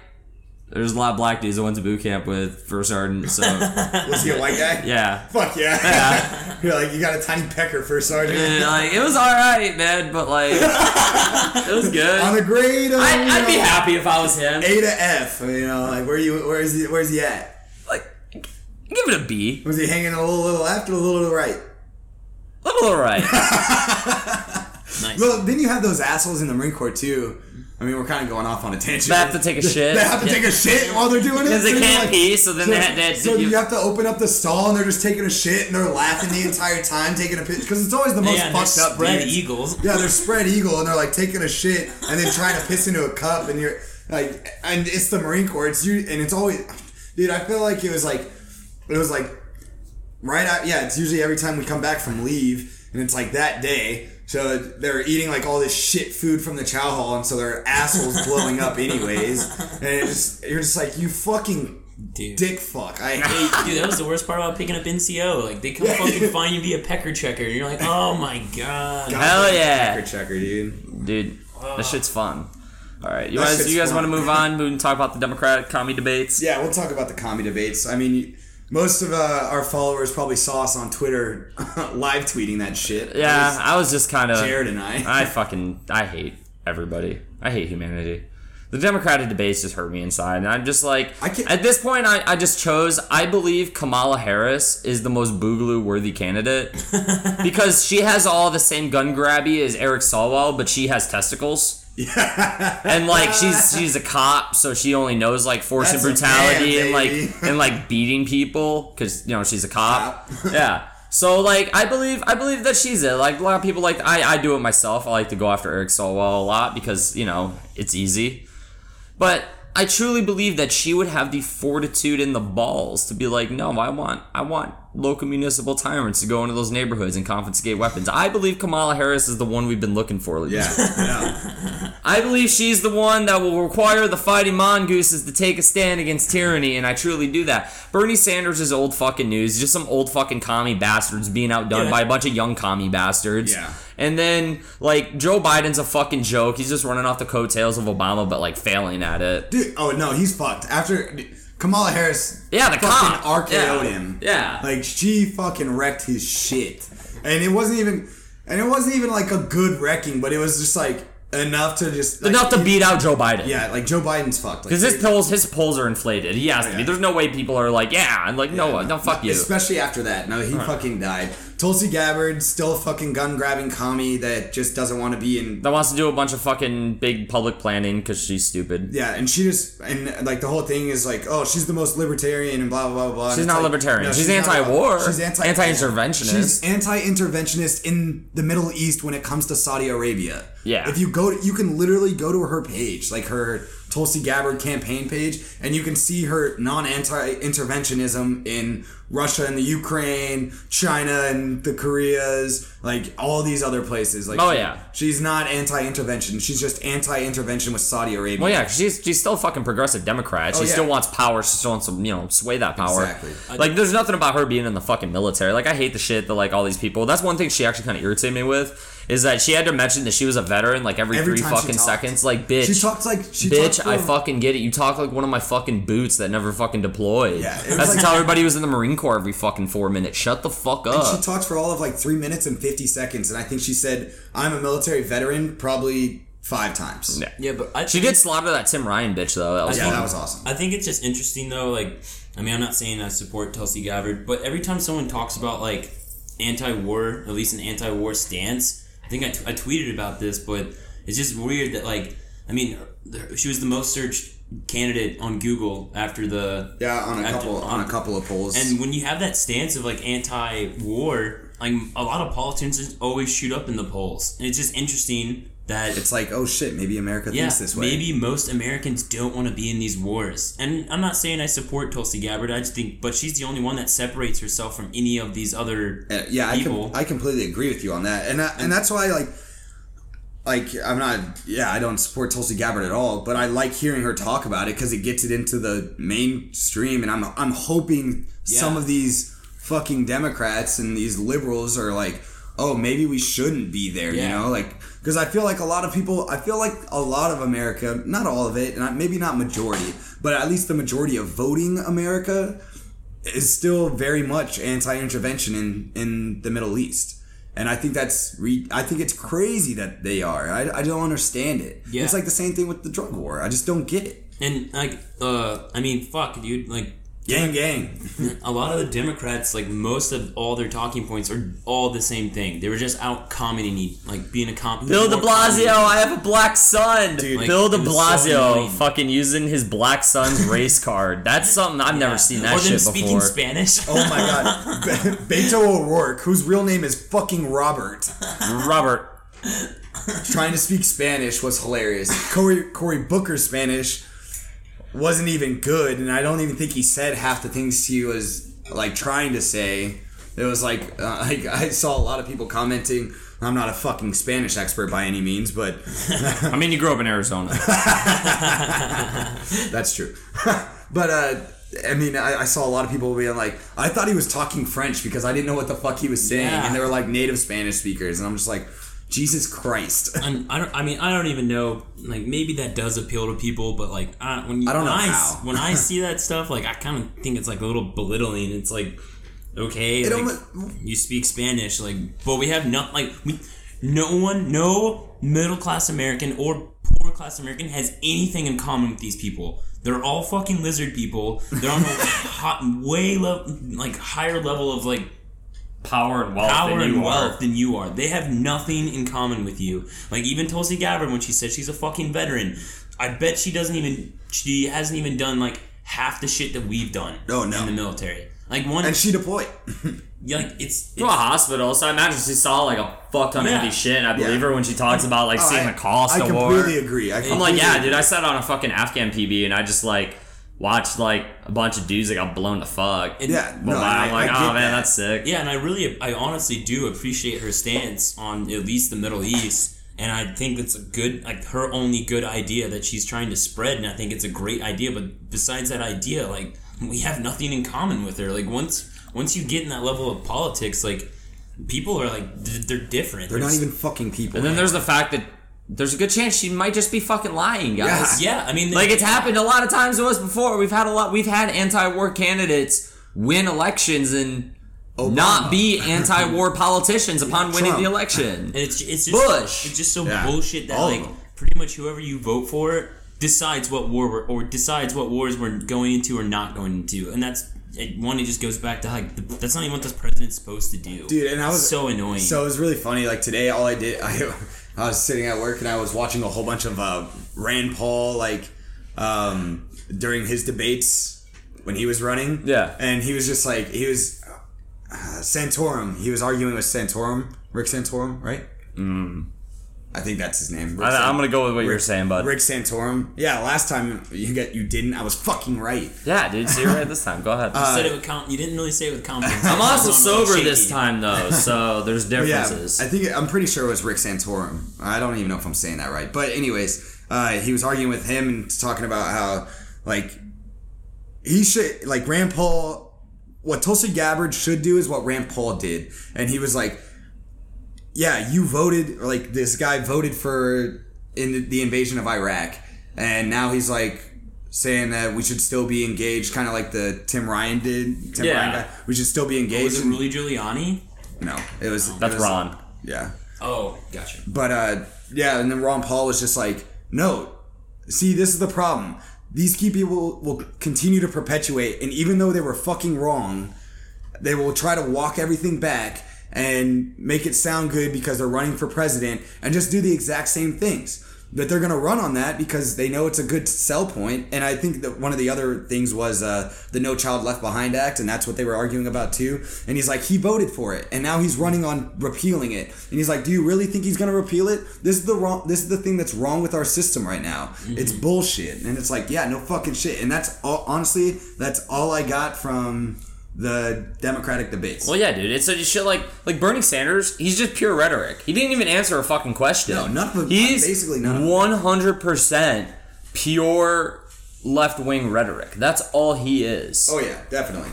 There's a lot of black dudes I went to boot camp with first sergeant. So Was he a white guy? yeah, Fuck yeah. Yeah. You're like, you got a tiny pecker for sergeant. And, like it was all right, man. But like it was good. On a grade of, I'd, I'd be happy if I was him. A to F. You know, like where you where's he where's he at? Like give it a B. Was he hanging a little little left or a little to the right? A Little alright. Nice. Well, then you have those assholes in the Marine Corps too. I mean, we're kind of going off on a tangent. They have to take a shit. They have to Yeah. take a shit while they're doing it. Because they So can't like- pee, so then So, they had, they had so to you have to open up the stall and they're just taking a shit and they're laughing the entire time, taking a piss because it's always the most yeah, fucked up spread eagles. Yeah, they're spread eagle and they're like taking a shit and then trying to piss into a cup and you're like, and it's the Marine Corps. It's you and it's always, dude. I feel like it was like, it was like, right out. Yeah, it's usually every time we come back from leave and it's like that day. So they're eating like all this shit food from the chow hall, and so their assholes blowing up anyways. And it just, you're just like, you fucking Dude. dick fuck. I hate Dude, that was the worst part about picking up NCO. Like they come Yeah. fucking find you via pecker checker, and you're like, oh my god. Hell yeah. Pecker checker, dude. Dude, that shit's fun. All right, you That guys, you guys fun. want to move on? Move and talk about the Democratic commie debates. Yeah, we'll talk about the commie debates. I mean, most of uh, our followers probably saw us on Twitter live tweeting that shit. Yeah, was I was just kind of. Jared and I. I fucking I hate everybody. I hate humanity. The Democratic debates just hurt me inside, and I'm just like, I can't- at this point, I, I just chose. I believe Kamala Harris is the most boogaloo worthy candidate because she has all the same gun grabby as Eric Swalwell, but she has testicles. Yeah. and like she's she's a cop, so she only knows like force That's and brutality man, and like and like beating people because you know she's a cop. Cop. yeah. So like I believe I believe that she's it. Like a lot of people like I I do it myself. I like to go after Eric Swalwell a lot because you know it's easy. But I truly believe that she would have the fortitude and the balls to be like, no, I want I want local municipal tyrants to go into those neighborhoods and confiscate weapons. I believe Kamala Harris is the one we've been looking for. Yeah. yeah. I believe she's the one that will require the fighting mongooses to take a stand against tyranny, and I truly do that. Bernie Sanders is old fucking news, just some old fucking commie bastards being outdone Yeah. by a bunch of young commie bastards. Yeah. And then, like, Joe Biden's a fucking joke. He's just running off the coattails of Obama, but, like, failing at it. Dude, oh no, he's fucked. After Kamala Harris Yeah, the fucking cop. RKO'd Yeah. him. Yeah. Like she fucking wrecked his shit. And it wasn't even and it wasn't even like a good wrecking, but it was just like enough to just like, Enough to beat out Joe Biden. Yeah, like Joe Biden's fucked. Like, Because his polls, his polls are inflated. He has to be. There's no way people are like, yeah, and like, no, one, no, fuck you. Especially after that. No, he fucking died. Tulsi Gabbard, still a fucking gun grabbing commie that just doesn't want to be in. That wants to do a bunch of fucking big public planning because she's stupid. Yeah, and she just and like the whole thing is like, oh, she's the most libertarian and blah blah blah blah. She's not like, libertarian. She's not about- anti-war. She's anti Anti-interventionist. She's anti-interventionist in the Middle East when it comes to Saudi Arabia. Yeah. If you go, to, you can literally go to her page, like her Tulsi Gabbard campaign page, and you can see her non-anti-interventionism in Russia and the Ukraine, China and the Koreas, like all these other places. Like, Oh, she- yeah. she's not anti-intervention. She's just anti-intervention with Saudi Arabia. Well, yeah, she's she's still a fucking progressive Democrat. Oh, she Oh, yeah. still wants power. She still wants to you know sway that power. Exactly. Like, there's nothing about her being in the fucking military. Like, I hate the shit that like all these people. That's one thing she actually kind of irritated me with is that she had to mention that she was a veteran like every, Every three fucking seconds. Like, bitch, She talks like she bitch, talked I fucking get it. You talk like one of my fucking boots that never fucking deployed. Yeah, it was That's like- how everybody was in the Marine Corps every fucking four minutes. Shut the fuck And up. she talked for all of like three minutes and 50 seconds. And I think she said, I'm a military veteran probably five times. Yeah. Yeah, but I She did slaughter that Tim Ryan bitch though. That was Yeah, fun. that was awesome. I think it's just interesting though. Like, I mean, I'm not saying I support Tulsi Gabbard, but every time someone talks about like anti-war, at least an anti-war stance, I think I, t- I tweeted about this, but it's just weird that like, I mean, she was the most searched candidate on Google after the Yeah, on a after- couple on a couple of polls. And when you have that stance of like anti-war, like a lot of politicians always shoot up in the polls, and it's just interesting that it's like, oh shit, maybe America yeah, thinks this way. maybe most Americans don't want to be in these wars. And I'm not saying I support Tulsi Gabbard. I just think, but she's the only one that separates herself from any of these other Uh, yeah, I, people. com- I completely agree with you on that, and I, and that's why like. Like I'm not, yeah, I don't support Tulsi Gabbard at all, but I like hearing her talk about it because it gets it into the mainstream, and I'm I'm hoping some of these fucking Democrats and these liberals are like, oh, maybe we shouldn't be there, you know, like because I feel like a lot of people, I feel like a lot of America, not all of it, and maybe not majority, but at least the majority of voting America is still very much anti-intervention in in the Middle East. And I think that's re- I think it's crazy that they are. I, I don't understand it. Yeah. It's like the same thing with the drug war. I just don't get it. And like, uh, I mean, fuck, dude. Like, Gang, gang. a lot of the Democrats, like most of all their talking points are all the same thing. They were just out commenting, like being a com. Bill De Blasio, commenting. I have a black son. Dude, like, Bill De it was so Blasio fucking using his black son's race card. That's something I've never seen that or them shit speaking before. Spanish. Oh my god. Be- Beto O'Rourke, whose real name is fucking Robert, Robert. trying to speak Spanish was hilarious. Cory Cory Booker's Spanish wasn't even good, and I don't even think he said half the things he was like trying to say. It was like uh, I, I saw a lot of people commenting. I'm not a fucking Spanish expert by any means, but I mean, you grew up in Arizona. That's true. but uh I mean, I, I saw a lot of people being like, I thought he was talking French because I didn't know what the fuck he was saying, Yeah. and they were like native Spanish speakers, and I'm just like, Jesus Christ. And I don't. I mean, I don't even know. Like, maybe that does appeal to people, but like, I, when you, I don't when know I, how. when I see that stuff, like, I kind of think it's like a little belittling. It's like, okay, It like, you speak Spanish, like, but we have not like we, no one, no middle class American or poor class American has anything in common with these people. They're all fucking lizard people. They're on a hot, way level, like higher level of like Power and wealth power than you and are. wealth than you are. They have nothing in common with you. Like even Tulsi Gabbard when she said she's a fucking veteran, I bet she doesn't even she hasn't even done like half the shit that we've done Oh, no. in the military. Like one and she deployed. yeah, like it's, to a hospital, so I imagine she saw like a fuck ton of Yeah. empty shit, and I believe Yeah. her when she talks about like seeing I, the cost I of war. I completely agree. I I'm like, yeah, agree. dude. I sat on a fucking Afghan PB and I just like watched like a bunch of dudes that got blown the fuck. And- Yeah, no, I'm like, I oh man, that. that's sick. yeah, and I really I honestly do appreciate her stance on at least the Middle East. And I think it's a good, like her only good idea that she's trying to spread, and I think it's a great idea. But besides that idea, like we have nothing in common with her. Like once once you get in that level of politics, like people are like d- they're different. They're not even fucking people. And then there's the fact that there's a good chance she might just be fucking lying, guys. yeah. I mean, Like it's happened a lot of times to us before. We've had a lot. We've had anti-war candidates win elections and not be anti-war politicians upon winning Trump. the election. And it's it's just Bush. It's just so Yeah. bullshit that All like pretty much whoever you vote for decides what war we're, or decides what wars we're going into or not going into, and that's it, one. It just goes back to like the, that's not even what this president's supposed to do, Dude, and I was- so annoying. So it was really funny. Like today, all I did, I, I was sitting at work and I was watching a whole bunch of uh, Rand Paul, like um, during his debates when he was running. Yeah. and he was just like he was uh, Santorum. He was arguing with Santorum, Rick Santorum, right? Mm. I think that's his name. Rick I, San- I'm gonna go with what you're saying, bud. Rick Santorum. Yeah, last time you get you didn't. I was fucking right. Yeah, dude. See you right this time. Go ahead. you said it with com- You didn't really say it with confidence. I'm also sober this time though, so there's But yeah, differences. I think I'm pretty sure it was Rick Santorum. I don't even know if I'm saying that right. But anyways, uh, he was arguing with him and talking about how like he should like Rand Paul. What Tulsi Gabbard should do is what Rand Paul did, and he was like, "Yeah, you voted or like this guy voted for in the invasion of Iraq, and now he's like." Saying that we should still be engaged, kind of like the Tim Ryan did. Tim Yeah. Ryan guy. We should still be engaged. Was it Rudy Giuliani? no, it was. That's it was- Ron. Yeah, Oh, gotcha. but uh, yeah, and then Ron Paul was just like, no, see, this is the problem. These key people will continue to perpetuate, and even though they were fucking wrong, they will try to walk everything back and make it sound good because they're running for president and just do the exact same things. But they're gonna run on that because they know it's a good sell point. And I think that one of the other things was uh, the No Child Left Behind Act, and that's what they were arguing about too. And he's like, he voted for it, and now he's running on repealing it. And he's like, do you really think he's gonna repeal it? This is the wrong. This is the thing that's wrong with our system right now. It's bullshit. And it's like, yeah, no fucking shit. And that's all. Honestly, that's all I got from the Democratic debates. Well, yeah, dude. It's such shit like like Bernie Sanders. He's just pure rhetoric. He didn't even answer a fucking question. No, none of He's basically none one hundred percent pure left wing rhetoric. That's all he is. Oh yeah, definitely.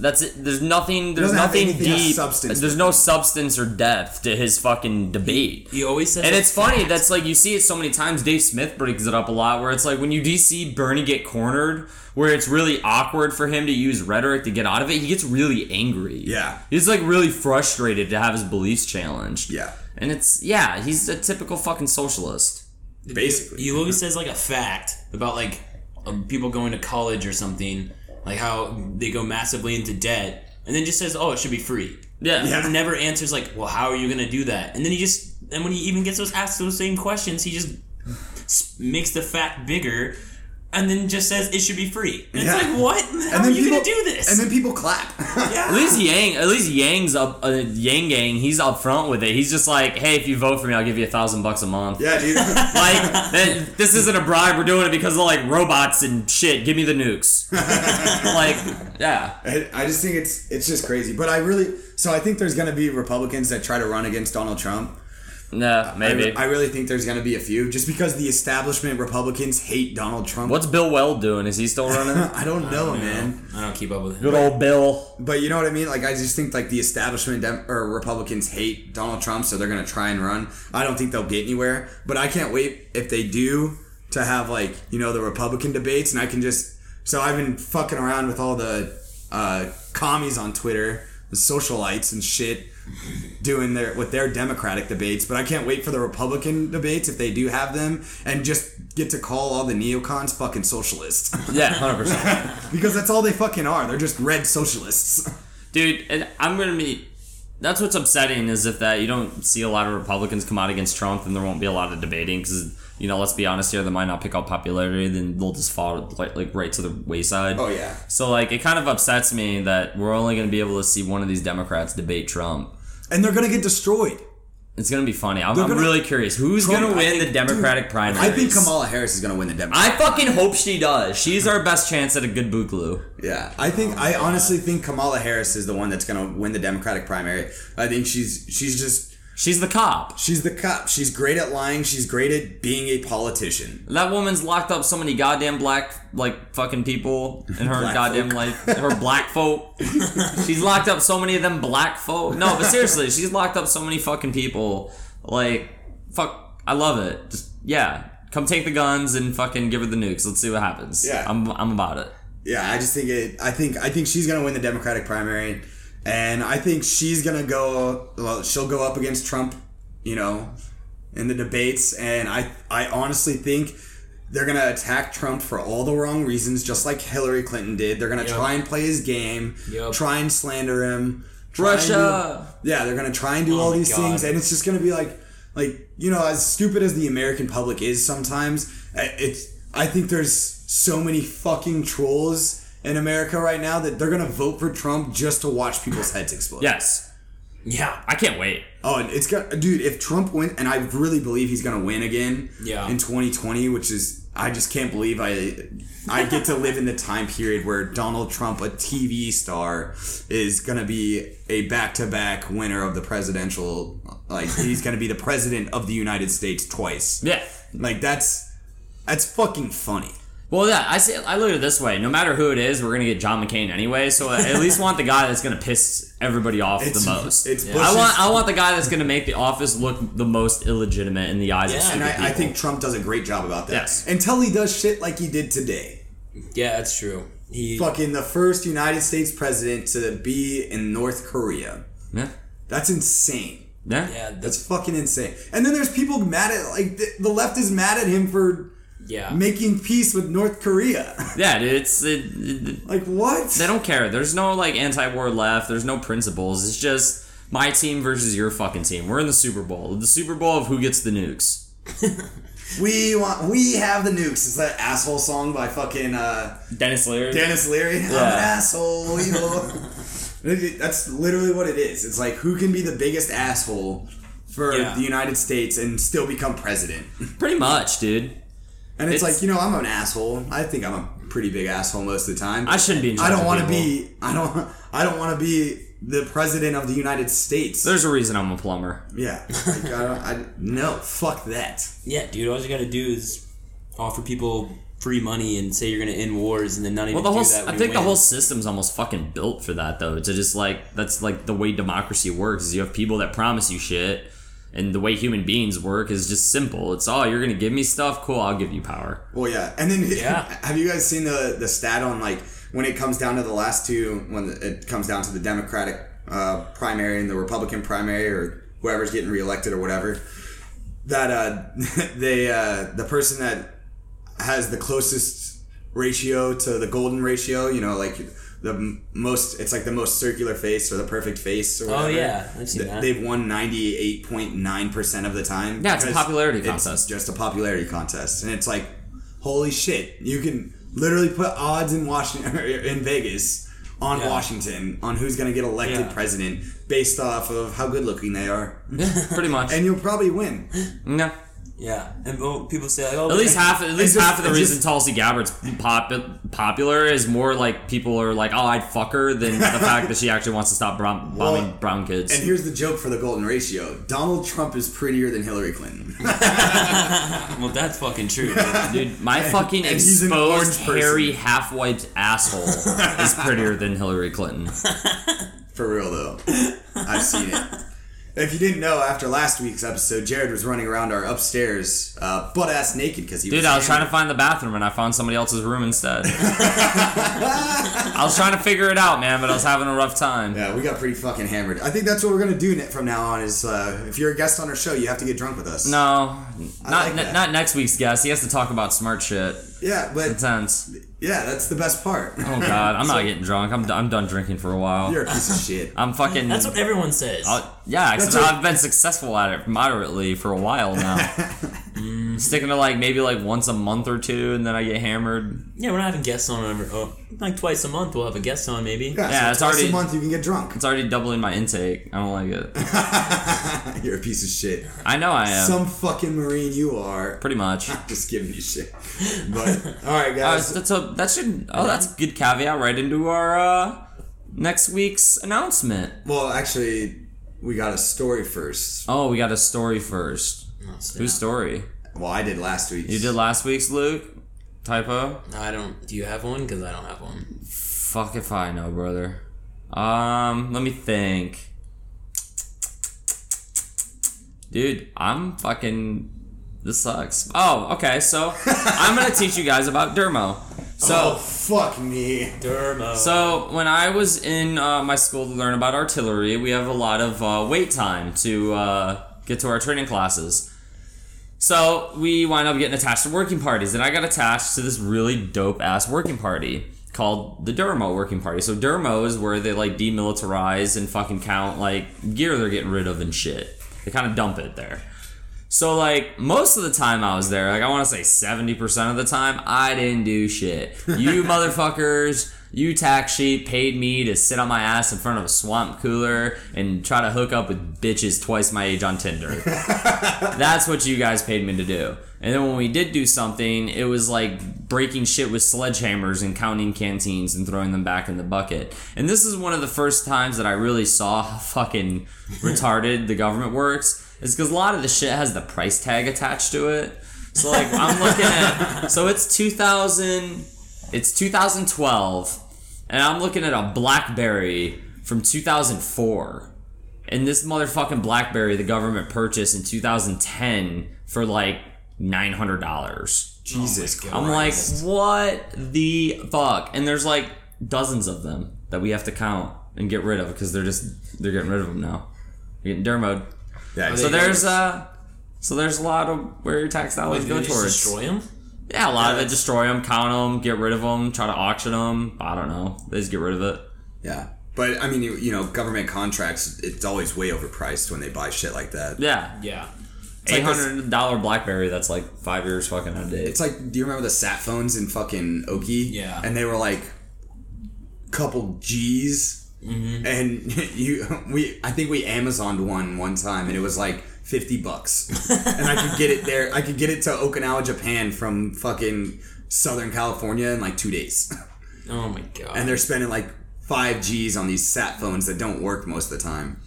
That's it. There's nothing. There's nothing deep. substance There's no it. substance or depth to his fucking debate. He always says, And a it's funny. That's like you see it so many times. Dave Smith brings it up a lot, where it's like when you do see Bernie get cornered, where it's really awkward for him to use rhetoric to get out of it. He gets really angry. Yeah. he's like really frustrated to have his beliefs challenged. Yeah. and it's yeah, he's a typical fucking socialist. Basically. He always says like a fact about like um, people going to college or something, like how they go massively into debt, and then just says, "Oh, it should be free." Yeah, Yeah. He never answers like, "Well, how are you going to do that?" And then he just, and when he even gets those asked those same questions, he just makes the fact bigger, and then just says it should be free. And Yeah. it's like, what? How are you going to do this? And then people clap. yeah. At least Yang, at least Yang's up, uh, Yang Gang, he's up front with it. He's just like, hey, if you vote for me, I'll give you a thousand bucks a month. yeah, dude. Like, that, this isn't a bribe. We're doing it because of like robots and shit. Give me the nukes. like, yeah, I, I just think it's it's just crazy. But I really so I think there's gonna be Republicans that try to run against Donald Trump. Nah, maybe. I, I really think there's gonna be a few just because the establishment Republicans hate Donald Trump. What's Bill Weld doing? Is he still running? I don't know, man. I don't keep up with him. Good old Bill. But you know what I mean? Like I just think like the establishment Dem- or Republicans hate Donald Trump, so they're gonna try and run. I don't think they'll get anywhere. But I can't wait if they do to have like you know the Republican debates, and I can just so I've been fucking around with all the uh, commies on Twitter, the socialites and shit. Doing their with their Democratic debates, but I can't wait for the Republican debates if they do have them, and just get to call all the neocons fucking socialists Yeah, hundred percent, because that's all they fucking are. They're just red socialists. dude. And I'm gonna be. That's what's upsetting is if that you don't see a lot of Republicans come out against Trump, then there won't be a lot of debating because you know, let's be honest here, they might not pick up popularity, then they'll just fall like, like right to the wayside. Oh yeah. So like it kind of upsets me that we're only going to be able to see one of these Democrats debate Trump. and they're gonna get destroyed. It's going to be funny. I'm, They're I'm really curious who's going to win think- the Democratic dude, primary. I think Kamala Harris is gonna win the Democratic. I fucking hope she does. She's our best chance at a good boogaloo. yeah, I think I honestly think Kamala Harris is the one that's gonna win the Democratic primary. I think she's she's just She's the cop. she's the cop. She's great at lying. She's great at being a politician. That woman's locked up so many goddamn black like fucking people in her Black goddamn folk. life. Her black folk. she's locked up so many of them black folk. No, but seriously, she's locked up so many fucking people. Like, fuck, I love it. Just yeah, come take the guns and fucking give her the nukes. Let's see what happens. Yeah. I'm I'm about it. Yeah, I just think it. I think I think she's gonna win the Democratic primary, and I think she's gonna go. Well, she'll go up against Trump, you know, in the debates, and I I honestly think. They're gonna attack Trump for all the wrong reasons, just like Hillary Clinton did. They're gonna Yep. try and play his game, Yep. try and slander him. Russia. do- yeah, they're gonna try and do Oh all these God. things, and it's just gonna be like, like you know, as stupid as the American public is sometimes, uh, it's. I think there's so many fucking trolls in America right now that they're gonna vote for Trump just to watch people's heads explode. Yes. Yeah. I can't wait. Oh, and it's got, dude. If Trump wins, and I really believe he's gonna win again, Yeah. in 2020, which is, I just can't believe I, I get to live in the time period where Donald Trump, a TV star, is gonna be a back-to-back winner of the presidential, like he's gonna be the president of the United States twice. Yeah. Like that's, that's fucking funny. Well, yeah, I say I look at it this way: no matter who it is, we're gonna get John McCain anyway. So I at least want the guy that's gonna piss everybody off It's- the most. it's I want I want the guy that's gonna make the office look the most illegitimate in the eyes of Yeah, stupid And I, I think Trump does a great job about that. Yes. Until he does shit like he did today. Yeah, that's true. He Fucking the first United States president to be in North Korea. yeah, That's insane. yeah, yeah, That's that's fucking insane. And then there's people mad at like the, the left is mad at him for yeah. making peace with North Korea. yeah. Dude, it's it, it- like what? they don't care. There's no like anti-war left. There's no principles. It's just my team versus your fucking team. We're in the Super Bowl. The Super Bowl of who gets the nukes. We want we have the nukes. It's that asshole song by fucking uh, Denis Leary. Denis Leary. I'm an asshole. You know? That's literally what it is. It's like who can be the biggest asshole for Yeah. the United States and still become president. Pretty much, dude. And it's, It's- like you know I'm an asshole. I think I'm a pretty big asshole most of the time. I shouldn't be. In I don't want to be. I don't. I don't want to be the president of the United States. There's a reason I'm a plumber. yeah. Like, I don't, I, no. Fuck that. Yeah, dude. All you gotta do is offer people free money and say you're going to end wars and then not even Well, the whole do that. I we think the win. whole system's almost fucking built for that though. To just like that's like the way democracy works. Is you have people that promise you shit, and the way human beings work is just simple. It's oh, you're gonna give me stuff, cool, I'll give you power. Well, yeah, and then Yeah. have you guys seen the the stat on like when it comes down to the last two, when it comes down to the Democratic uh, primary and the Republican primary, or whoever's getting reelected or whatever, that uh, they uh, the person that has the closest ratio to the golden ratio, you know, like the most, it's like the most circular face or the perfect face or Oh, whatever. yeah, I've seen that. They've won ninety eight point nine percent of the time. Yeah, it's a popularity it's contest. just a popularity contest, and it's like, holy shit, you can literally put odds in Washington in Vegas on Yeah. Washington on who's going to get elected Yeah. president based off of how good looking they are, Pretty much. and you'll probably win. no. Yeah, and well, people say like, oh, At least but- half, at least just- half of the reason just- Tulsi Gabbard's pop, popular is more like people are like, oh, I'd fuck her, than the fact that she actually wants to stop brown, bombing Well, brown kids. And here's the joke for the golden ratio: Donald Trump is prettier than Hillary Clinton. Well, that's fucking true. dude. Dude, my fucking and he's exposed, orange hairy, half-wiped asshole is prettier than Hillary Clinton. For real though, I've seen it. If you didn't know, after last week's episode, Jared was running around our upstairs, uh, butt ass naked because he Dude, was. I was trying to find the bathroom and I found somebody else's room instead. I was trying to figure it out, man, but I was having a rough time. Yeah, we got pretty fucking hammered. I think that's what we're gonna do from now on. Is uh, if you're a guest on our show, you have to get drunk with us. No, I not like n- not next week's guest. He has to talk about smart shit. Yeah, but Intense. yeah, that's the best part. Oh god, I'm not getting drunk. I'm, d- I'm done drinking for a while. You're a piece of shit. I'm fucking. That's what everyone says. I'll- yeah, That's except I've been successful at it moderately for a while now. Sticking to like maybe like once a month or two, and then I get hammered. yeah, we're not having guests on every, oh, like twice a month. We'll have a guest on maybe. Yeah, Yeah, so it's twice already- a month you can get drunk. It's already doubling my intake. I don't like it. You're a piece of shit. I know I am. Some fucking marine you are. pretty much. Just giving you shit. But all right, Uh, guys. that's a, that should. Oh, that's a good caveat right into our uh, next week's announcement. well, actually, we got a story first. Oh, we got a story first. Oh. Whose story? Well, I did last week. You did last week's, Luke? Typo? I don't. Do you have one? Because I don't have one. Fuck if I know, brother. Um, let me think. Dude, I'm fucking. This sucks. Oh, okay. So I'm gonna teach you guys about Dermo. So oh fuck me. Dermo. So when I was in uh, my school to learn about artillery, we have a lot of uh, wait time to uh, get to our training classes. So we wind up getting attached to working parties, and I got attached to this really dope ass working party called the Dermo working party. So Dermo is where they like demilitarize and fucking count like gear they're getting rid of and shit. They kind of dump it there. So like most of the time I was there, like I want to say seventy percent of the time, I didn't do shit. You motherfuckers, you tax sheet paid me to sit on my ass in front of a swamp cooler and try to hook up with bitches twice my age on Tinder. That's what you guys paid me to do. And then when we did do something, it was like breaking shit with sledgehammers and counting canteens and throwing them back in the bucket. And this is one of the first times that I really saw how fucking retarded the government works. Is because a lot of the shit has the price tag attached to it. So like I'm looking at so it's 2000 it's 2012 and I'm looking at a BlackBerry from 2004. And this motherfucking BlackBerry the government purchased in 2010 for like $900. Jesus Oh Christ. I'm like, what the fuck? And there's like dozens of them that we have to count and get rid of because they're just they're getting rid of them now. You're getting dermoed. Yeah, So there's uh so there's a lot of where your tax dollars Wait, go do towards. destroy them? Yeah, a lot of it destroy them, count them, get rid of them, try to auction them. I don't know. They just get rid of it. Yeah. But I mean, you, you know, government contracts, it's always way overpriced when they buy shit like that. Yeah, Yeah. like eight hundred dollar BlackBerry. That's like five years fucking out of date. It's like, do you remember the sat phones in fucking Okie? Yeah. And they were like, couple G's. Mm-hmm. And you, we, I think we Amazoned one one time, and it was like fifty bucks, and I could get it there. I could get it to Okinawa, Japan, from fucking Southern California in like two days, Oh my god. and they're spending like five G's on these sat phones that don't work most of the time.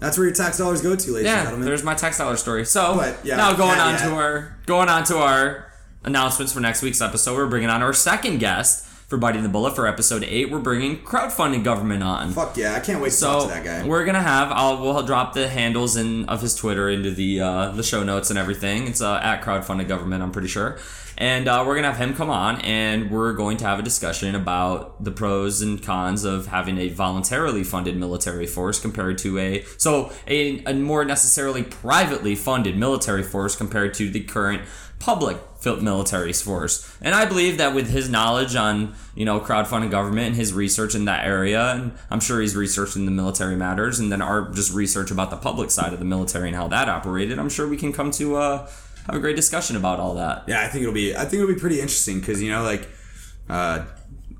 That's where your tax dollars go to, ladies and yeah, gentlemen. there's my tax dollar story. So But, yeah, now going on yeah, to our going on to our announcements for next week's episode. We're bringing on our second guest for Biting the Bullet for episode eight. We're bringing crowdfunding government on. Fuck yeah, I can't wait to talk to that guy. we're gonna have I'll we'll drop the handles in of his Twitter into the uh, the show notes and everything. It's uh, at crowdfunded government, I'm pretty sure. And uh, we're gonna have him come on, and we're going to have a discussion about the pros and cons of having a voluntarily funded military force compared to a so a, a more necessarily privately funded military force compared to the current public military force. And I believe that with his knowledge on, you know, crowdfunding government and his research in that area, and I'm sure he's researching the military matters, and then our just research about the public side of the military and how that operated, I'm sure we can come to uh, have a great discussion about all that. Yeah, I think it'll be. I think it'll be pretty interesting because you know, like, uh,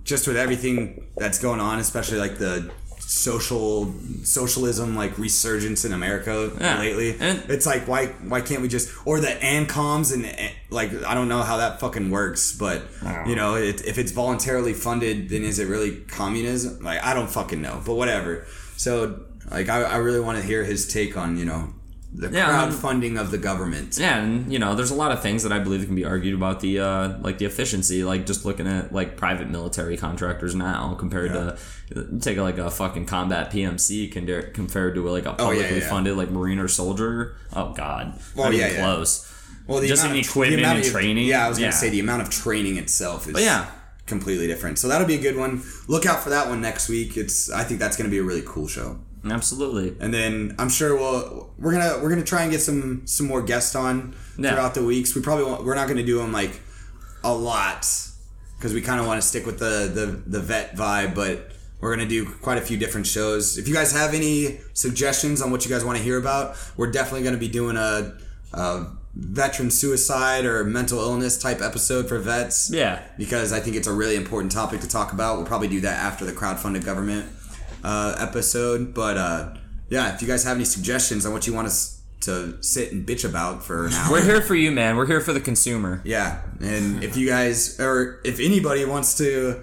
just with everything that's going on, especially like the social socialism like resurgence in America Yeah. lately. And- it's like why why can't we just or the ANCOMs and eh, like I don't know how that fucking works, but you know it, if it's voluntarily funded, then is it really communism? Like I don't fucking know, but whatever. So like I, I really want to hear his take on you know the Yeah, crowdfunding of the government. Yeah, and you know, there's a lot of things that I believe can be argued about the uh, like the efficiency, like just looking at like private military contractors now compared to take like a fucking combat PMC compared to like a Oh, yeah, publicly yeah. funded like Marine or soldier. Oh God, Oh, not yeah, yeah. close. Well, the Just amount in of- the equipment amount and of- training? Yeah, I was gonna say the amount of training itself is But yeah. completely different. So that'll be a good one. Look out for that one next week. It's I think that's gonna be a really cool show. Absolutely. And then I'm sure we'll we're gonna we're gonna try and get some some more guests on Yeah. throughout the weeks. We probably won't, we're not gonna do them like a lot because we kind of want to stick with the, the the vet vibe, but. We're gonna do quite a few different shows. If you guys have any suggestions on what you guys want to hear about, we're definitely gonna be doing a, a veteran suicide or mental illness type episode for vets Yeah. because I think it's a really important topic to talk about. We'll probably do that after the crowdfunded government uh, episode. But uh, yeah, if you guys have any suggestions on what you want us to sit and bitch about for an hour, We're here for you, man. We're here for the consumer. yeah. And if you guys, or if anybody wants to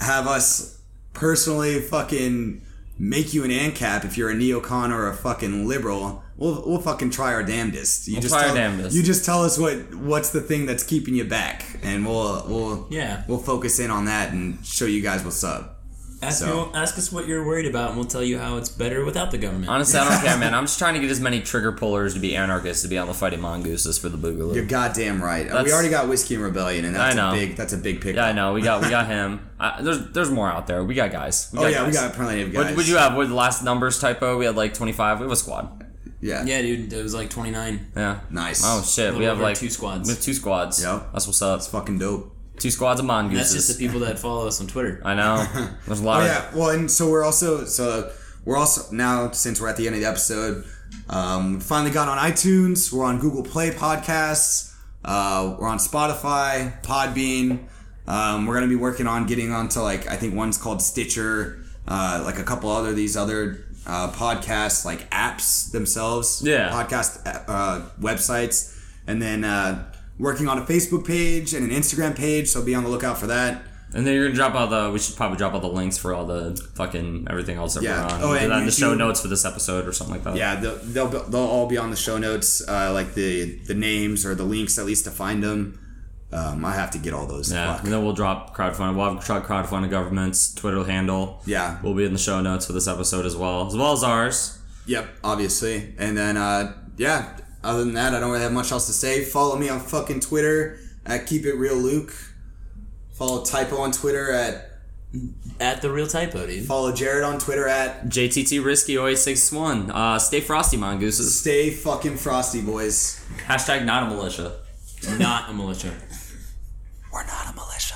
have us personally fucking make you an ANCAP if you're a neocon or a fucking liberal, we'll, we'll fucking try our damnedest. You just try our tell, damnedest. You just tell us what what's the thing that's keeping you back, and we'll we'll Yeah. we'll focus in on that and show you guys what's up. Ask, So- me- ask us what you're worried about, and we'll tell you how it's better without the government. Honestly, I don't care, man. I'm just trying to get as many trigger pullers to be anarchists to be on the fighting mongooses for the boogaloo. You're goddamn right. Uh, we already got whiskey and rebellion, and that's I know. a big that's a big pick. Yeah, I know. We got we got him. Uh, there's there's more out there. We got guys. Oh yeah, we got plenty of What guys. would you have? What the last numbers typo? We had like 25. We have a squad. Yeah. yeah, dude, it was like 29. Yeah. Nice. Oh shit, we have like two squads. We have two squads. Yep. That's what's up. It's fucking dope. Two squads of mongooses. That's just the people that follow us on Twitter. I know. There's a lot Oh of yeah. Well, and so we're also so we're also now since we're at the end of the episode, um, we finally got on iTunes. We're on Google Play Podcasts. Uh, we're on Spotify, Podbean. Um, we're gonna be working on getting onto like I think one's called Stitcher, uh, like a couple other these other uh, podcasts like apps themselves. Yeah. Podcast uh, websites, and then uh, working on a Facebook page and an Instagram page. So be on the lookout for that. And then you're gonna drop all the. We should probably drop all the links for all the fucking everything else that Yeah. we're on. Oh, and that the show notes for this episode or something like that. Yeah, they'll, they'll they'll all be on the show notes, uh, like the the names or the links at least to find them. Um, I have to get all those. Yeah, Fuck. and then we'll drop crowdfunding. We'll have crowd- crowdfunding government's Twitter handle. Yeah. we'll be in the show notes for this episode as well, as well as ours. Yep, obviously. And then uh, yeah, other than that, I don't really have much else to say. Follow me on fucking Twitter at Keep It Real Luke. Follow Typo on Twitter at At the real typo, dude. follow Jared on Twitter at JTT Risky 0861. Uh, stay frosty, mongooses. Stay fucking frosty, boys. Hashtag not a militia. Not a militia. We're not a militia.